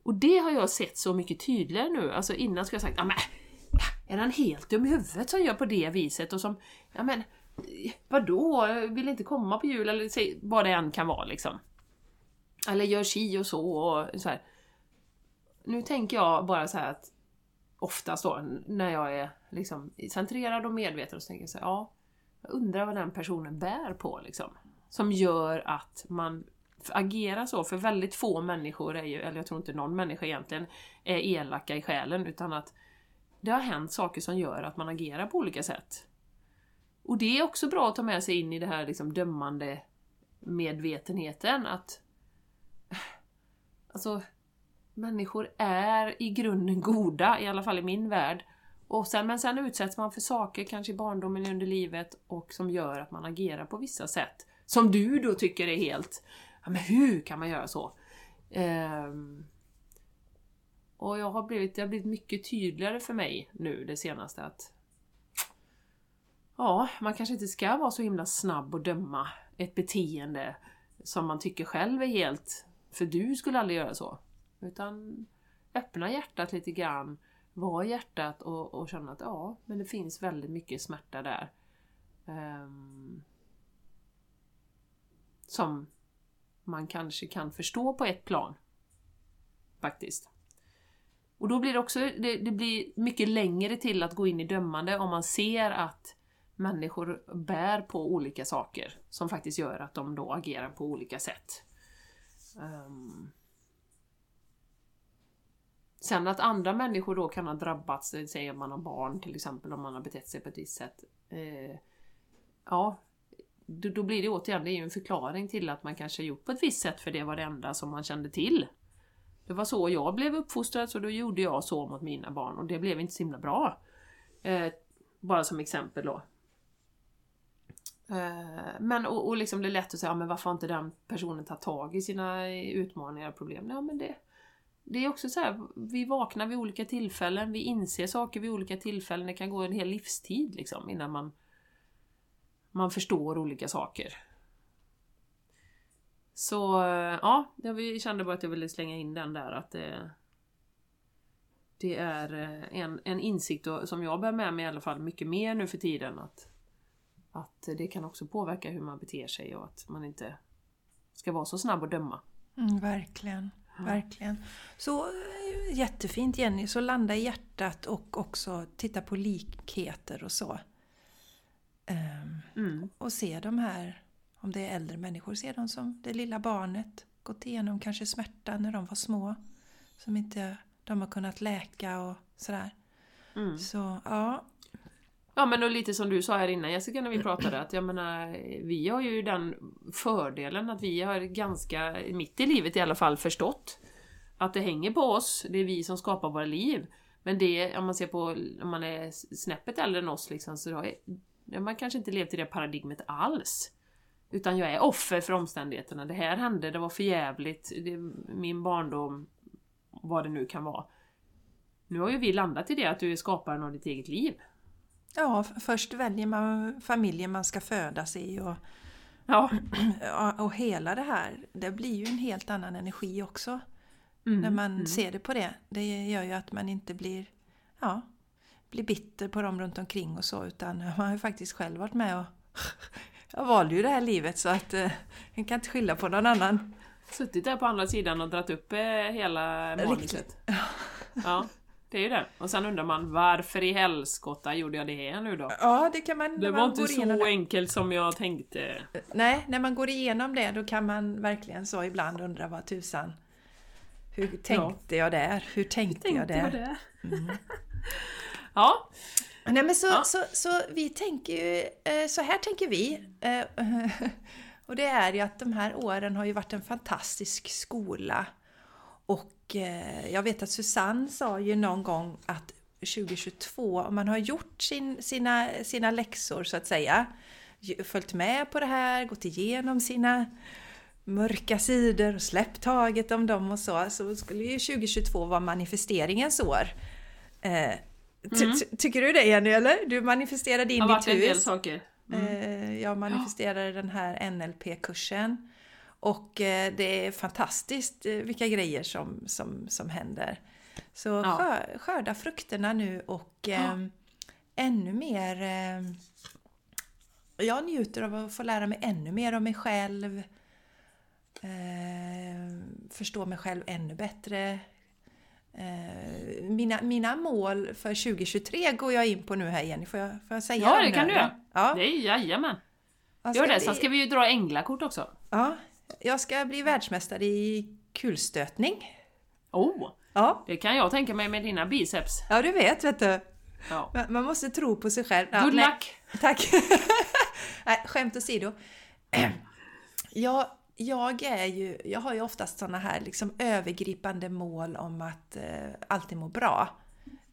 Och det har jag sett så mycket tydligare nu. Alltså innan skulle jag sagt, ja men äh, är han helt dum i huvudet som gör på det viset och som, ja men vadå, vill inte komma på jul eller vad det än kan vara liksom. Eller gör si och så och så här. Nu tänker jag bara så att oftast då när jag är liksom centrerad och medveten så tänker jag så här, ja, jag undrar vad den personen bär på liksom. Som gör att man agerar så, för väldigt få människor är ju, eller jag tror inte någon människa egentligen, är elaka i själen utan att det har hänt saker som gör att man agerar på olika sätt. Och det är också bra att ta med sig in i det här liksom dömande medvetenheten att Alltså Människor är i grunden goda, i alla fall i min värld. Och sen, men sen utsätts man för saker, kanske i barndomen under livet, och som gör att man agerar på vissa sätt. Som du då tycker är helt... Ja, men hur kan man göra så? Um, och jag har blivit, det har blivit mycket tydligare för mig nu det senaste att Ja, man kanske inte ska vara så himla snabb och döma ett beteende som man tycker själv är helt... För du skulle aldrig göra så. Utan öppna hjärtat lite grann, var hjärtat och, och känna att ja, men det finns väldigt mycket smärta där. Um, som man kanske kan förstå på ett plan. Faktiskt. Och då blir det också, det, det, blir mycket längre till att gå in i dömande om man ser att människor bär på olika saker som faktiskt gör att de då agerar på olika sätt. Um. Sen att andra människor då kan ha drabbats, säg om man har barn till exempel, om man har betett sig på ett visst sätt. Eh, ja, då, då, blir det återigen, det är ju en förklaring till att man kanske gjort på ett visst sätt för det var det enda som man kände till. Det var så jag blev uppfostrad, så då gjorde jag så mot mina barn och det blev inte så himla bra. Eh, bara som exempel då. Eh, men och, och liksom det är lätt att säga, ja, men varför har inte den personen tagit tag i sina utmaningar och problem? Ja, men det, det är också så här, vi vaknar vid olika tillfällen, vi inser saker vid olika tillfällen, det kan gå en hel livstid liksom innan man, man förstår olika saker. Så eh, ja, jag kände bara att jag ville slänga in den där att det, det är en, en insikt som jag bär med mig i alla fall mycket mer nu för tiden. att att det kan också påverka hur man beter sig och att man inte ska vara så snabb att döma. Mm, verkligen, verkligen. Så eh, jättefint Jenny, så landa i hjärtat och också titta på likheter och så. Um, mm. Och se de här, om det är äldre människor, se dem som det lilla barnet. Gått igenom kanske smärta när de var små. Som inte de har kunnat läka och sådär. Mm. Så ja, Ja men och lite som du sa här innan Jessica när vi pratade att jag menar Vi har ju den fördelen att vi har ganska, mitt i livet i alla fall, förstått Att det hänger på oss, det är vi som skapar våra liv. Men det, om man ser på, om man är snäppet äldre än oss liksom, så har man kanske inte levt i det paradigmet alls. Utan jag är offer för omständigheterna, det här hände, det var för jävligt, det, min barndom Vad det nu kan vara. Nu har ju vi landat i det att du är skaparen av ditt eget liv. Ja, först väljer man familjen man ska födas i och, ja. och hela det här. Det blir ju en helt annan energi också. Mm, när man mm. ser det på det. Det gör ju att man inte blir, ja, blir bitter på dem runt omkring och så utan man har ju faktiskt själv varit med och jag valde ju det här livet så att eh, jag kan inte skylla på någon annan. Suttit där på andra sidan och dratt upp eh, hela manuset. Ja. Det är ju det. Och sen undrar man varför i helskotta gjorde jag det nu då? Ja, det kan man... Det var man inte så det. enkelt som jag tänkte. Nej, när man går igenom det då kan man verkligen så ibland undra vad tusan... Hur tänkte ja. jag där? Hur tänkte, Hur tänkte jag där? Jag där? Mm. Ja, Nej men så, Ja. så, så vi tänker ju, eh, så här tänker vi. eh, Och det är ju att de här åren har ju varit en fantastisk skola. Och jag vet att Susanne sa ju någon gång att 2022, om man har gjort sin, sina, sina läxor så att säga, följt med på det här, gått igenom sina mörka sidor och släppt taget om dem och så, så skulle ju 2022 vara manifesteringens år. Eh, Mm. ty, tycker du det Jenny, eller? Du manifesterade det in har varit ditt en del hus. saker. Mm. Eh, Jag manifesterade den här NLP-kursen. Och eh, det är fantastiskt eh, vilka grejer som, som, som händer. Så Ja. skör, skörda frukterna nu och eh, ännu mer... Eh, jag njuter av att få lära mig ännu mer om mig själv. Eh, förstå mig själv ännu bättre. Eh, mina, mina mål för 2023 går jag in på nu här Jenny, får jag, får jag säga Ja, det nu, kan du eller? göra. Ja. Det är, jajamän. Alltså, Gör det, sen ska vi ju dra änglakort också. Ja, jag ska bli världsmästare i kulstötning. Oh, Ja, det kan jag tänka mig med dina biceps. ja du vet, vet du. Ja. Man- måste tro på sig själv. Ja, Good nej, luck! Tack! nej, skämt åsido. Jag, jag, är ju, jag har ju oftast sådana här liksom övergripande mål om att eh, alltid må bra.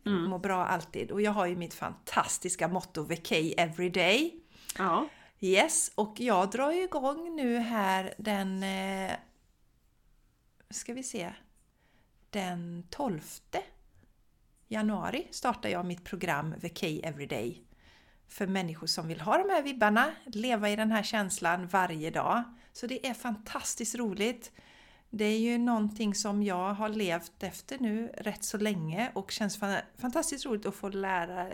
Mm. Må bra alltid. Och jag har ju mitt fantastiska motto Vacay every day. Ja. Yes, och jag drar ju igång nu här den... Eh, ska vi se. Den 12 januari startar jag mitt program VK-everyday. För människor som vill ha de här vibbarna, leva i den här känslan varje dag. Så det är fantastiskt roligt. Det är ju någonting som jag har levt efter nu rätt så länge och känns fantastiskt roligt att få lära,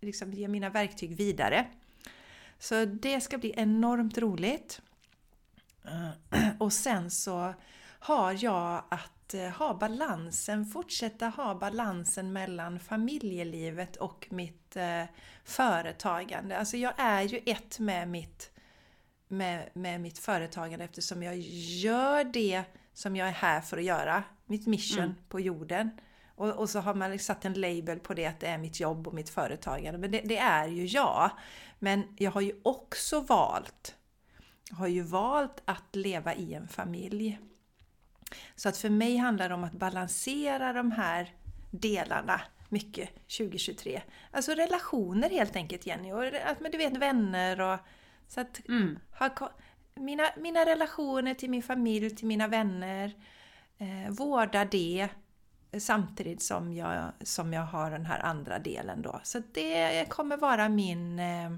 liksom ge mina verktyg vidare. Så det ska bli enormt roligt. Eh, Och sen så har jag att eh, ha balansen, fortsätta ha balansen mellan familjelivet och mitt eh, företagande. Alltså jag är ju ett med mitt, med, med mitt företagande eftersom jag gör det som jag är här för att göra. Mitt mission Mm. på jorden. Och, och så har man satt en label på det att det är mitt jobb och mitt företagande. Men det, det är ju jag. Men jag har ju också valt jag har ju valt att leva i en familj. Så att för mig handlar det om att balansera de här delarna mycket 2023. Alltså relationer helt enkelt Jenny, och att men du vet vänner och så att Mm. ha, mina, mina relationer till min familj, till mina vänner, eh, vårda det samtidigt som jag, som jag har den här andra delen då. Så det kommer vara min eh,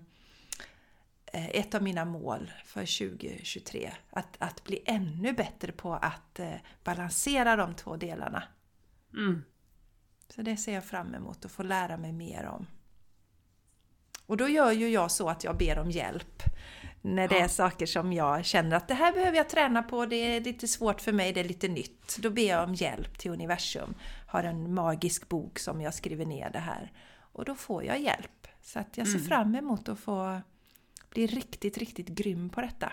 ett av mina mål för 2023. Att, att bli ännu bättre på att eh, balansera de två delarna. Mm. Så det ser jag fram emot att få lära mig mer om. Och då gör ju jag så att jag ber om hjälp. När det Ja. är saker som jag känner att det här behöver jag träna på, det är lite svårt för mig, det är lite nytt. Då ber jag om hjälp till universum. Har en magisk bok som jag skriver ner det här. Och då får jag hjälp. Så att jag ser Mm. fram emot att få bli riktigt, riktigt grym på detta.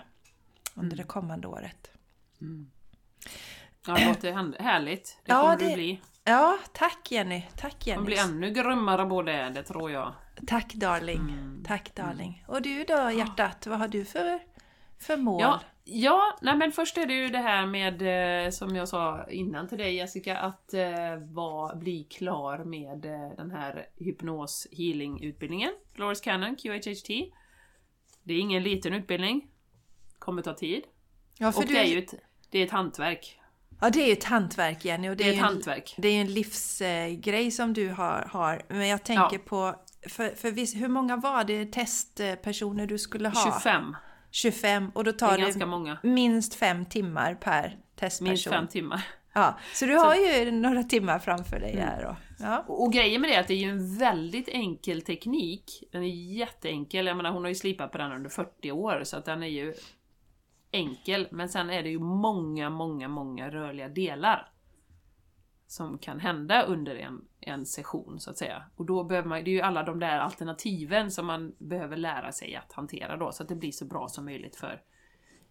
Under Mm. det kommande året. Ja, det låterhän- härligt. Det Ja, kommer det- du bli. Ja, tack Jenny! Tack Du Jenny! blir ännu grymmare på det, det tror jag. Tack darling! Mm. Tack darling! Och du då hjärtat, vad har du för, för mål? Ja, ja nej men först är det ju det här med, eh, som jag sa innan till dig Jessica, att eh, var, bli klar med eh, den här hypnos healing utbildningen. Dolores Cannon, QHHT. Det är ingen liten utbildning. Kommer ta tid. Ja, för Och du, det är ju ett, det är ett hantverk. ja, det är ju ett hantverk Jenny och det, Det är ett en, hantverk. det är ju en livsgrej som du har, har. Men jag tänker Ja. på, för, för vis, hur många var det testpersoner du skulle ha? 25. 25 och då Det tar det, många. minst fem timmar per testperson. Minst fem timmar. Ja, så du har ju några timmar framför dig Mm. där då. Ja. Och, och grejen med det är att det är ju en väldigt enkel teknik. Den är jätteenkel. Jag menar hon har ju slipat på den under 40 år så att den är ju enkel. Men sen är det ju många, många, många rörliga delar. Som kan hända under en, en session så att säga. Och då behöver man, det är ju alla de där alternativen som man behöver lära sig att hantera då. Så att det blir så bra som möjligt för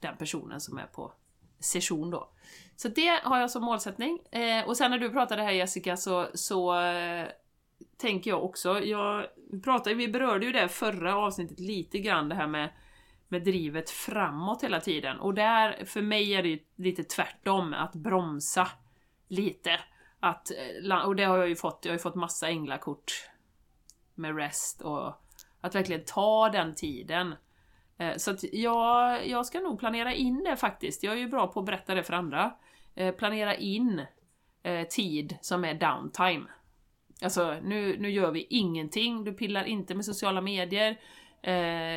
den personen som är på session då. Så det har jag som målsättning. Eh, och sen när du pratade här Jessica så, så eh, tänker jag också. Jag pratade, vi berörde ju det förra avsnittet lite grann, det här med, med drivet framåt hela tiden. Och där, för mig är det ju lite tvärtom, att bromsa lite. Att, eh, och det har jag ju fått, jag har ju fått massa änglakort med rest och att verkligen ta den tiden. Eh, så att jag, jag ska nog planera in det faktiskt. Jag är ju bra på att berätta det för andra. Eh, planera in eh, tid som är downtime. Alltså, nu, nu gör vi ingenting. Du pillar inte med sociala medier.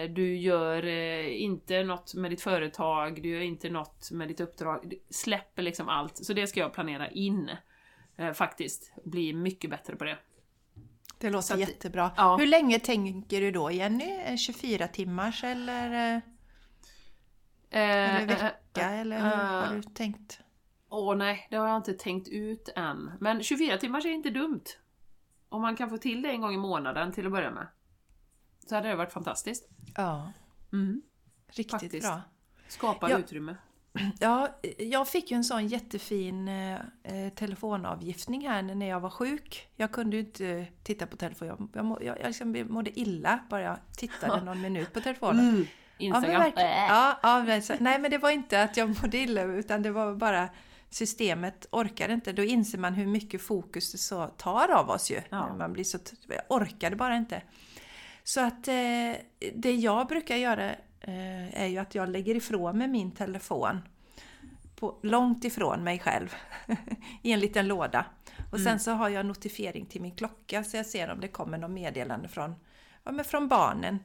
du gör inte något med ditt företag. Du gör inte något med ditt uppdrag. Du släpper liksom allt. Så det ska jag planera in. faktiskt. Bli mycket bättre på det. Det låter att, jättebra. ja. Hur länge tänker du då Jenny? 24 timmars eller, Eh, eller eh, vecka? eh, eller hur har eh, du tänkt? Åh nej, det har jag inte tänkt ut än. Men 24 timmars är inte dumt. Om man kan få till det en gång i månaden till att börja med. Så hade det varit fantastiskt. Ja, Mm. riktigt Faktiskt. bra. Skapar Ja. utrymme. Ja, jag fick ju en sån jättefin eh, eh, telefonavgiftning här när jag var sjuk. Jag kunde ju inte titta på telefon. Jag, må, jag, jag liksom mådde illa bara jag tittade någon minut på telefonen. Mm. Ja, Instagram. Äh. ja, ja, men så, nej, men det var inte att jag mådde illa utan det var bara systemet orkade inte. Då inser man hur mycket fokus det så tar av oss ju. Ja. Man blir så, jag orkade bara inte. Så att eh, det jag brukar göra eh, är ju att jag lägger ifrån mig min telefon på, långt ifrån mig själv i en liten låda. Och sen så har jag notifiering till min klocka så jag ser om det kommer något meddelande från, ja, men från barnen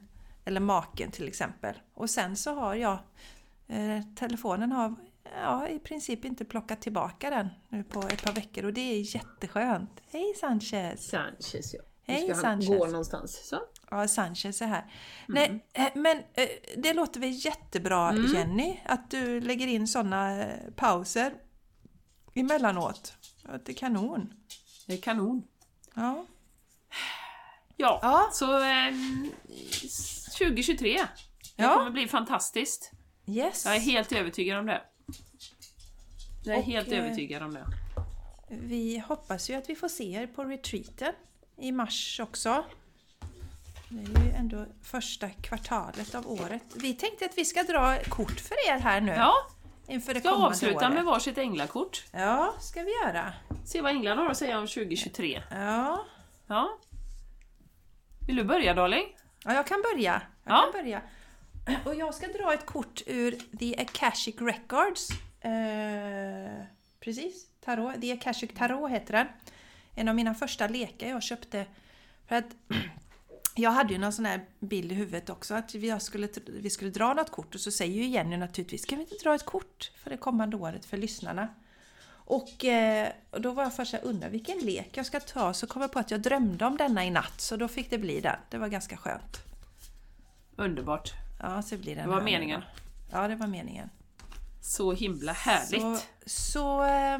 eller maken till exempel. Och sen så har jag eh, telefonen har ja, i princip inte plockat tillbaka den nu på ett par veckor och det är jätteskönt. Hej Sanchez! Sanchez ja. Hej, Sanchez. gå någonstans. Så. Ja, Sanchez är här. Nej, eh, men eh, det låter väl jättebra Jenny att du lägger in sådana eh, pauser emellanåt. Det är kanon. Det är kanon. Ja. Ja, Ja. så ehm, 2023. Det Ja. kommer bli fantastiskt. Yes. Jag är helt övertygad om det. Jag är Och, helt eh, övertygad om det. Vi hoppas ju att vi får se er på retreaten i mars också. Det är ju ändå första kvartalet av året. Vi tänkte att vi ska dra kort för er här nu Ja, inför det ska kommande avsluta året. med varsitt änglakort. Ja, ska vi göra. Se vad änglarna har att säga om 2023. Ja, Ja. Vill du börja darling? Ja, jag kan börja. Jag Ja. kan börja. Och jag ska dra ett kort ur The Akashic Records. Eh, precis, tarot. The Akashic Tarot heter den. En av mina första lekar jag köpte. För att jag hade ju någon sån här bild i huvudet också att vi skulle, vi skulle dra något kort och så säger ju Jenny naturligtvis Ska vi inte dra ett kort för det kommande året för lyssnarna? Och, eh, och då var jag först såhär, undrar vilken lek jag ska ta, så kom jag på att jag drömde om denna i natt, så då fick det bli den. Det var ganska skönt. Underbart. Ja, så blir den Det var här meningen. Ja, det var meningen. Så himla härligt. Så, så eh,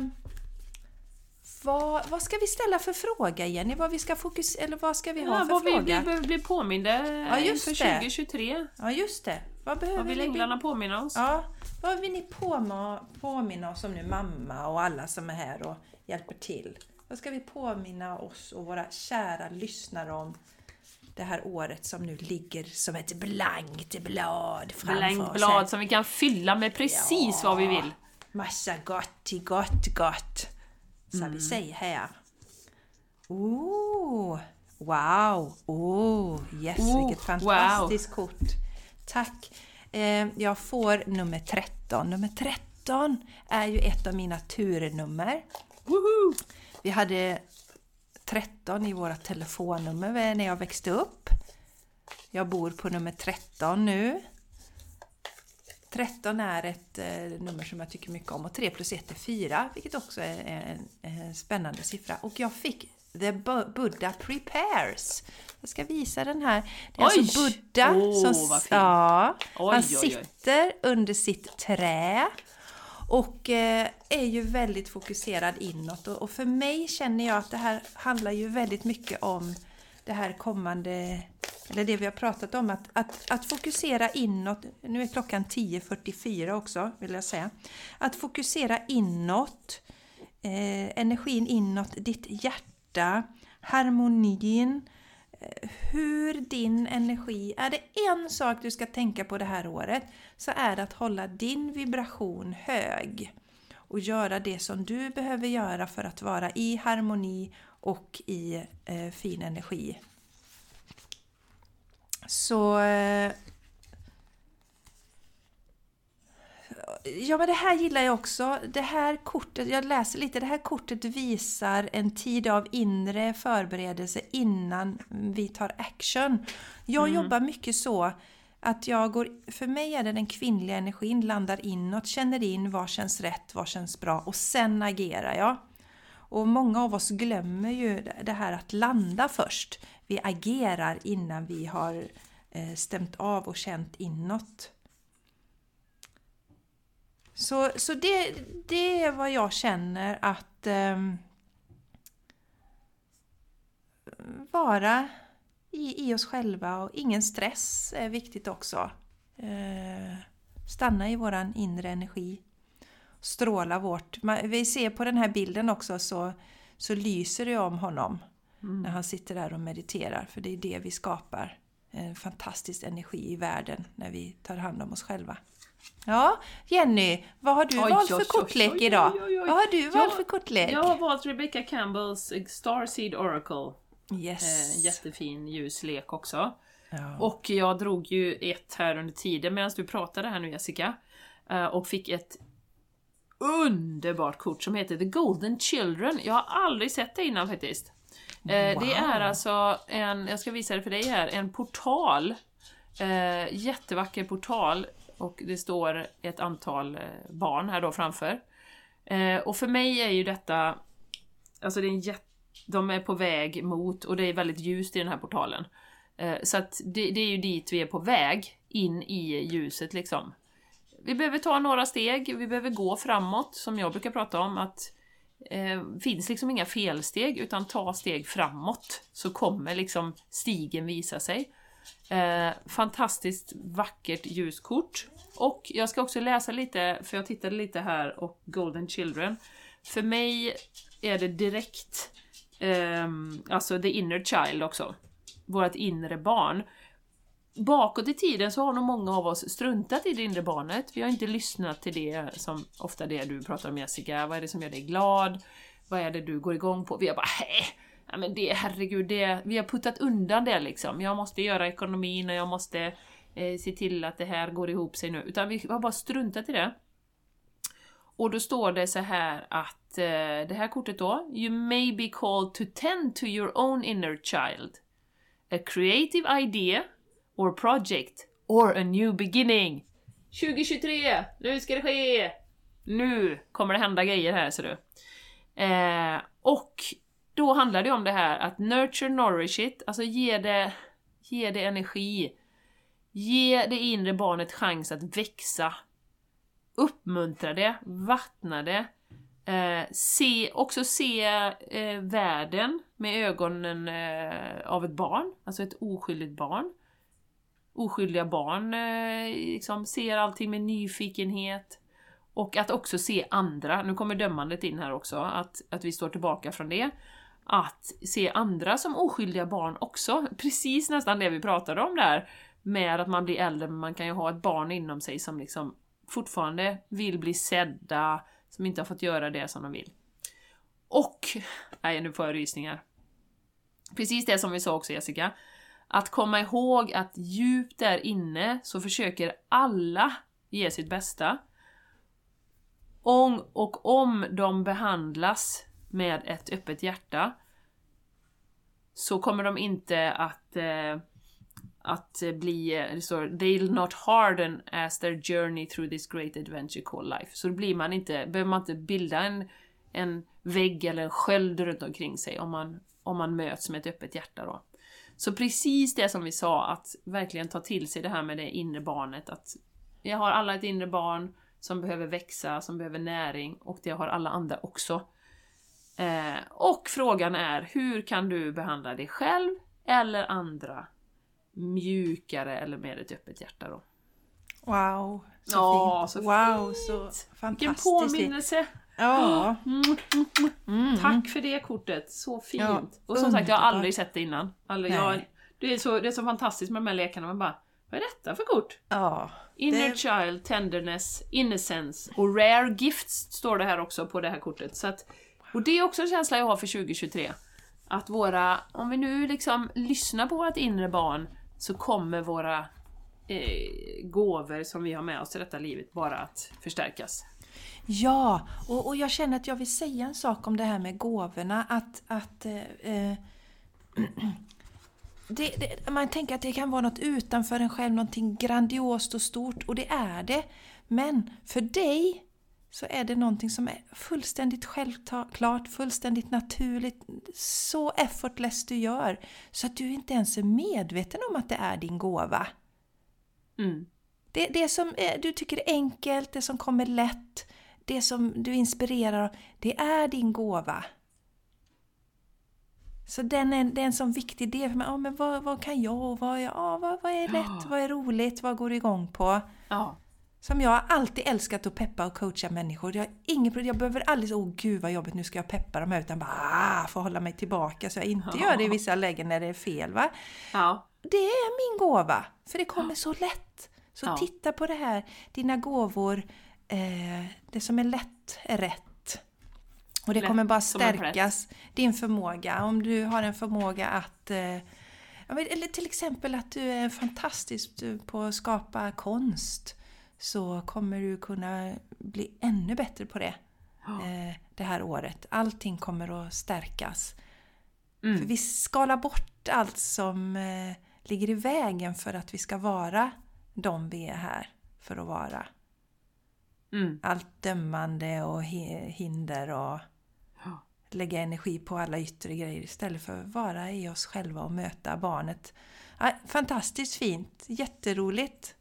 vad, vad ska vi ställa för fråga Jenny? Vad vi ska fokusera, eller vad ska vi ha Ja, för vad vi, fråga? vi behöver bli påminda Ja, just inför det. 2023. Ja, just det. Vad behöver Vad vill vi? änglarna påminna oss? Ja, vad vill ni påma, påminna oss om nu, mamma och alla som är här och hjälper till? Vad ska vi påminna oss och våra kära lyssnare om det här året som nu ligger som ett blankt blad framför oss? här? Blänkblad som vi kan fylla med precis vad vi vill. Massa gott i gott gott. Mm. vi säger här. Oh, wow! Oh, yes, Oh, vilket fantastiskt kort. Tack! Eh, jag får nummer 13. Nummer 13 är ju ett av mina turnummer. Woho! Vi hade 13 i våra telefonnummer när jag växte upp. Jag bor på nummer 13 nu. 13 är ett eh, nummer som jag tycker mycket om och 3 plus 1 är 4, vilket också är en, en spännande siffra. Och jag fick The Bu- Buddha Prepares. Jag ska visa den här. Det är Oj! alltså Buddha Åh, som ja, Oj, han oj, oj. sitter under sitt trä och eh, är ju väldigt fokuserad inåt. Och, och för mig känner jag att det här handlar ju väldigt mycket om det här kommande, eller det vi har pratat om, att, att, att fokusera inåt. Nu är klockan 10.44 också, vill jag säga. Att fokusera inåt, eh, energin inåt, ditt hjärta, harmonin, eh, hur din energi... Är det en sak du ska tänka på det här året så är det att hålla din vibration hög och göra det som du behöver göra för att vara i harmoni och i eh, fin energi. Så eh, Ja men det här gillar jag också. Det här kortet, jag läser lite, det här kortet visar en tid av inre förberedelse innan vi tar action. Jag mm. jobbar mycket så att jag går, för mig är det den kvinnliga energin, landar inåt, känner in vad känns rätt, vad känns bra och sen agerar jag. Och många av oss glömmer ju det här att landa först. Vi agerar innan vi har eh, stämt av och känt inåt. Så, så det, det är vad jag känner att eh, vara i, i oss själva och ingen stress är viktigt också. Eh, stanna i våran inre energi. Stråla vårt... Vi ser på den här bilden också så, så lyser det om honom mm. när han sitter där och mediterar. För det är det vi skapar. En fantastisk energi i världen när vi tar hand om oss själva. Ja, Jenny, vad har du oj, valt för oj, kortlek oj, idag? Vad har du valt för kortlek? Jag har valt Rebecca Campbells Starseed Oracle. Yes. Eh, jättefin ljuslek också. Ja. Och jag drog ju ett här under tiden medan du pratade här nu Jessica. Eh, och fick ett underbart kort som heter The Golden Children. Jag har aldrig sett det innan faktiskt. Wow. Eh, det är alltså en, jag ska visa det för dig här, en portal. Eh, jättevacker portal och det står ett antal eh, barn här då framför. Eh, och för mig är ju detta, alltså det är en jätte, de är på väg mot, och det är väldigt ljust i den här portalen. Så att det, det är ju dit vi är på väg, in i ljuset liksom. Vi behöver ta några steg, vi behöver gå framåt, som jag brukar prata om, att eh, finns liksom inga felsteg, utan ta steg framåt, så kommer liksom stigen visa sig. Eh, fantastiskt vackert ljuskort. Och jag ska också läsa lite, för jag tittade lite här, och Golden Children. För mig är det direkt, eh, alltså the inner child också. Vårt inre barn. Bakåt i tiden så har nog många av oss struntat i det inre barnet. Vi har inte lyssnat till det som ofta det du pratar om Jessica, vad är det som gör dig glad? Vad är det du går igång på? Vi har bara Hä! ja men det, herregud, det, vi har puttat undan det liksom. Jag måste göra ekonomin och jag måste eh, se till att det här går ihop sig nu. Utan vi har bara struntat i det. Och då står det så här att eh, det här kortet då, You may be called to tend to your own inner child. A creative idea or project or a new beginning. 2023! Nu ska det ske! Nu kommer det hända grejer här ser du. Eh, och då handlar det om det här att nurture, nourish it, alltså ge det, ge det energi. Ge det inre barnet chans att växa. Uppmuntra det, vattna det. Eh, se, också se eh, världen med ögonen eh, av ett barn, alltså ett oskyldigt barn. Oskyldiga barn eh, liksom ser allting med nyfikenhet. Och att också se andra, nu kommer dömandet in här också, att, att vi står tillbaka från det att se andra som oskyldiga barn också. Precis nästan det vi pratade om där, med att man blir äldre, men man kan ju ha ett barn inom sig som liksom fortfarande vill bli sedda, som inte har fått göra det som de vill. Och, nej nu får jag rysningar. Precis det som vi sa också Jessica, att komma ihåg att djupt där inne så försöker alla ge sitt bästa. Om, och om de behandlas med ett öppet hjärta så kommer de inte att eh, att bli, eh, det står “They'll not harden as their journey through this great adventure called life”. Så då blir man inte, behöver man inte bilda en, en vägg eller en sköld runt omkring sig om man, om man möts med ett öppet hjärta då. Så precis det som vi sa, att verkligen ta till sig det här med det inre barnet, att vi har alla ett inre barn som behöver växa, som behöver näring och det har alla andra också. Eh, och frågan är, hur kan du behandla dig själv eller andra mjukare eller med ett öppet hjärta då? Wow, så ja, fint! Så wow, fint. så fantastiskt! Vilken påminnelse! Ja. Mm, mm, mm. Tack för det kortet, så fint! Ja, och som sagt, jag har aldrig sett det innan. Aldrig, jag, det, är så, det är så fantastiskt med de här lekarna, man bara Vad är detta för kort? Ja, Inner Det- child, tenderness, innocence och rare gifts står det här också på det här kortet. Så att, och det är också en känsla jag har för 2023. Att våra, om vi nu liksom lyssnar på vårt inre barn så kommer våra eh, gåvor som vi har med oss i detta livet bara att förstärkas. Ja, och, och jag känner att jag vill säga en sak om det här med gåvorna. Att, att eh, eh, det, det, man tänker att det kan vara något utanför en själv, någonting grandiost och stort, och det är det. Men för dig så är det någonting som är fullständigt självklart, fullständigt naturligt, så effortless du gör, så att du inte ens är medveten om att det är din gåva. Mm. Det, det som du tycker är enkelt, det som kommer lätt, det som du inspirerar av, det är din gåva. Så den är, det är en sån viktig del för mig. Ja, men vad, vad kan jag vad, är- ja, vad, vad är lätt, vad är roligt, vad går du igång på? Ja. Som jag alltid älskat att peppa och coacha människor. Jag, har inget, jag behöver aldrig åh gud vad jobbigt, nu ska jag peppa dem här, utan bara ah, få hålla mig tillbaka så jag inte gör det i vissa lägen när det är fel. Va? ja. Det är min gåva, för det kommer så lätt. Så Ja. titta på det här, dina gåvor, eh, det som är lätt är rätt. Och det Lätt kommer bara stärkas, din förmåga. Om du har en förmåga att eh, eller till exempel att du är fantastisk på att skapa konst så kommer du kunna bli ännu bättre på det eh, det här året. Allting kommer att stärkas. Mm. För vi skalar bort allt som eh, ligger i vägen för att vi ska vara de vi är här för att vara. Mm. Allt dömande och hi- hinder och Ja. lägga energi på alla yttre grejer istället för att vara i oss själva och möta barnet. Ja, fantastiskt fint, jätteroligt.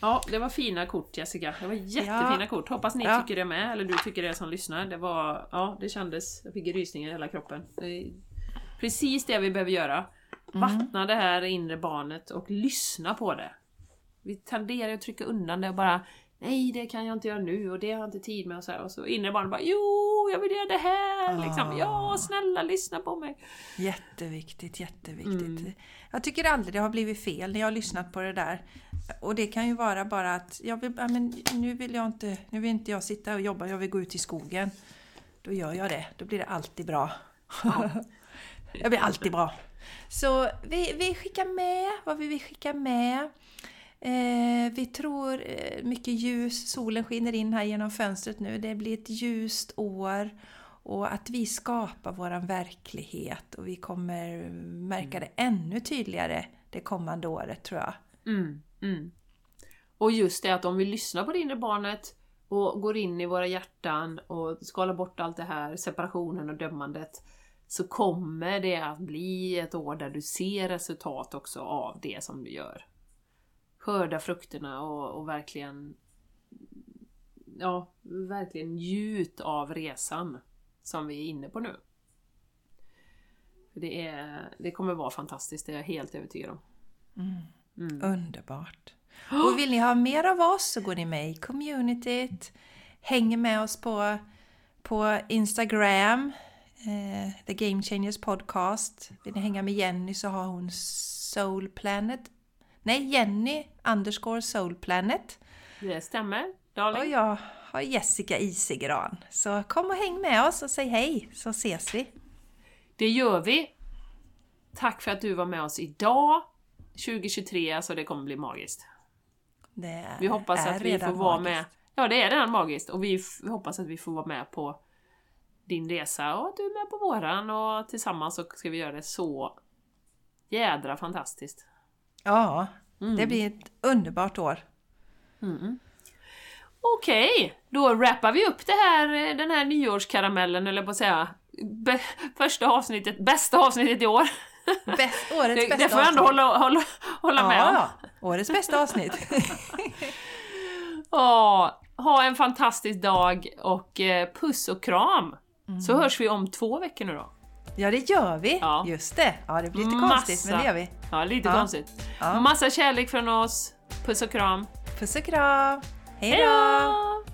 Ja, det var fina kort Jessica. Det var jättefina Ja. kort. Hoppas ni tycker det med, eller du tycker det som lyssnar. Det var, ja, det kändes, jag fick rysningar i hela kroppen. Det precis det vi behöver göra. Vattna det här inre barnet och lyssna på det. Vi tenderar att trycka undan det och bara Nej, det kan jag inte göra nu och det har jag inte tid med och så här. Och så inre barnet bara Jo, jag vill göra det här! Liksom, ja, snälla lyssna på mig! Jätteviktigt, jätteviktigt. Mm. Jag tycker aldrig det har blivit fel när jag har lyssnat på det där. Och det kan ju vara bara att jag vill, ja, men nu vill jag inte, nu vill inte jag sitta och jobba, jag vill gå ut i skogen. Då gör jag det, då blir det alltid bra. jag blir alltid bra. Så vi, vi skickar med vad vi vill skicka med. Eh, vi tror eh, mycket ljus, solen skiner in här genom fönstret nu. Det blir ett ljust år. Och att vi skapar våran verklighet och vi kommer märka det ännu tydligare det kommande året tror jag. Mm, mm. Och just det att om vi lyssnar på det inre barnet och går in i våra hjärtan och skalar bort allt det här, separationen och dömandet, så kommer det att bli ett år där du ser resultat också av det som du gör. Skörda frukterna och, och verkligen Ja, verkligen njut av resan som vi är inne på nu. Det, är, det kommer vara fantastiskt, det är jag helt övertygad om. Mm. Underbart! Och vill ni ha mer av oss så går ni med i communityt, hänger med oss på, på Instagram, eh, The Game Changers Podcast. Vill ni hänga med Jenny så har hon Soul Planet. Nej, Jenny underscore Soul Planet. Det stämmer, Och darling. jag har Jessica Isegran. Så kom och häng med oss och säg hej så ses vi. Det gör vi! Tack för att du var med oss idag. 2023, alltså det kommer bli magiskt. Det Vi hoppas är att vi får vara magiskt. med. Ja, det är redan magiskt. Och vi f- hoppas att vi får vara med på din resa och att du är med på våran och tillsammans så ska vi göra det så jädra fantastiskt. Ja, Mm. det blir ett underbart år. Mm. Okej, då wrappar vi upp det här, eh, den här nyårskaramellen, eller på att säga. Be- första avsnittet, bästa avsnittet i år. Bäst, årets Det, bästa det får jag ändå hålla, hålla, hålla med om. Ja, årets bästa avsnitt. Ja, ha en fantastisk dag och eh, puss och kram! Så hörs vi om två veckor nu då. Ja, det gör vi. Ja. Just det. Ja, det blir lite Massa. konstigt, men det gör vi. Ja, lite Ja. konstigt. Ja. Massa kärlek från oss. Puss och kram. Puss och kram. Hej då!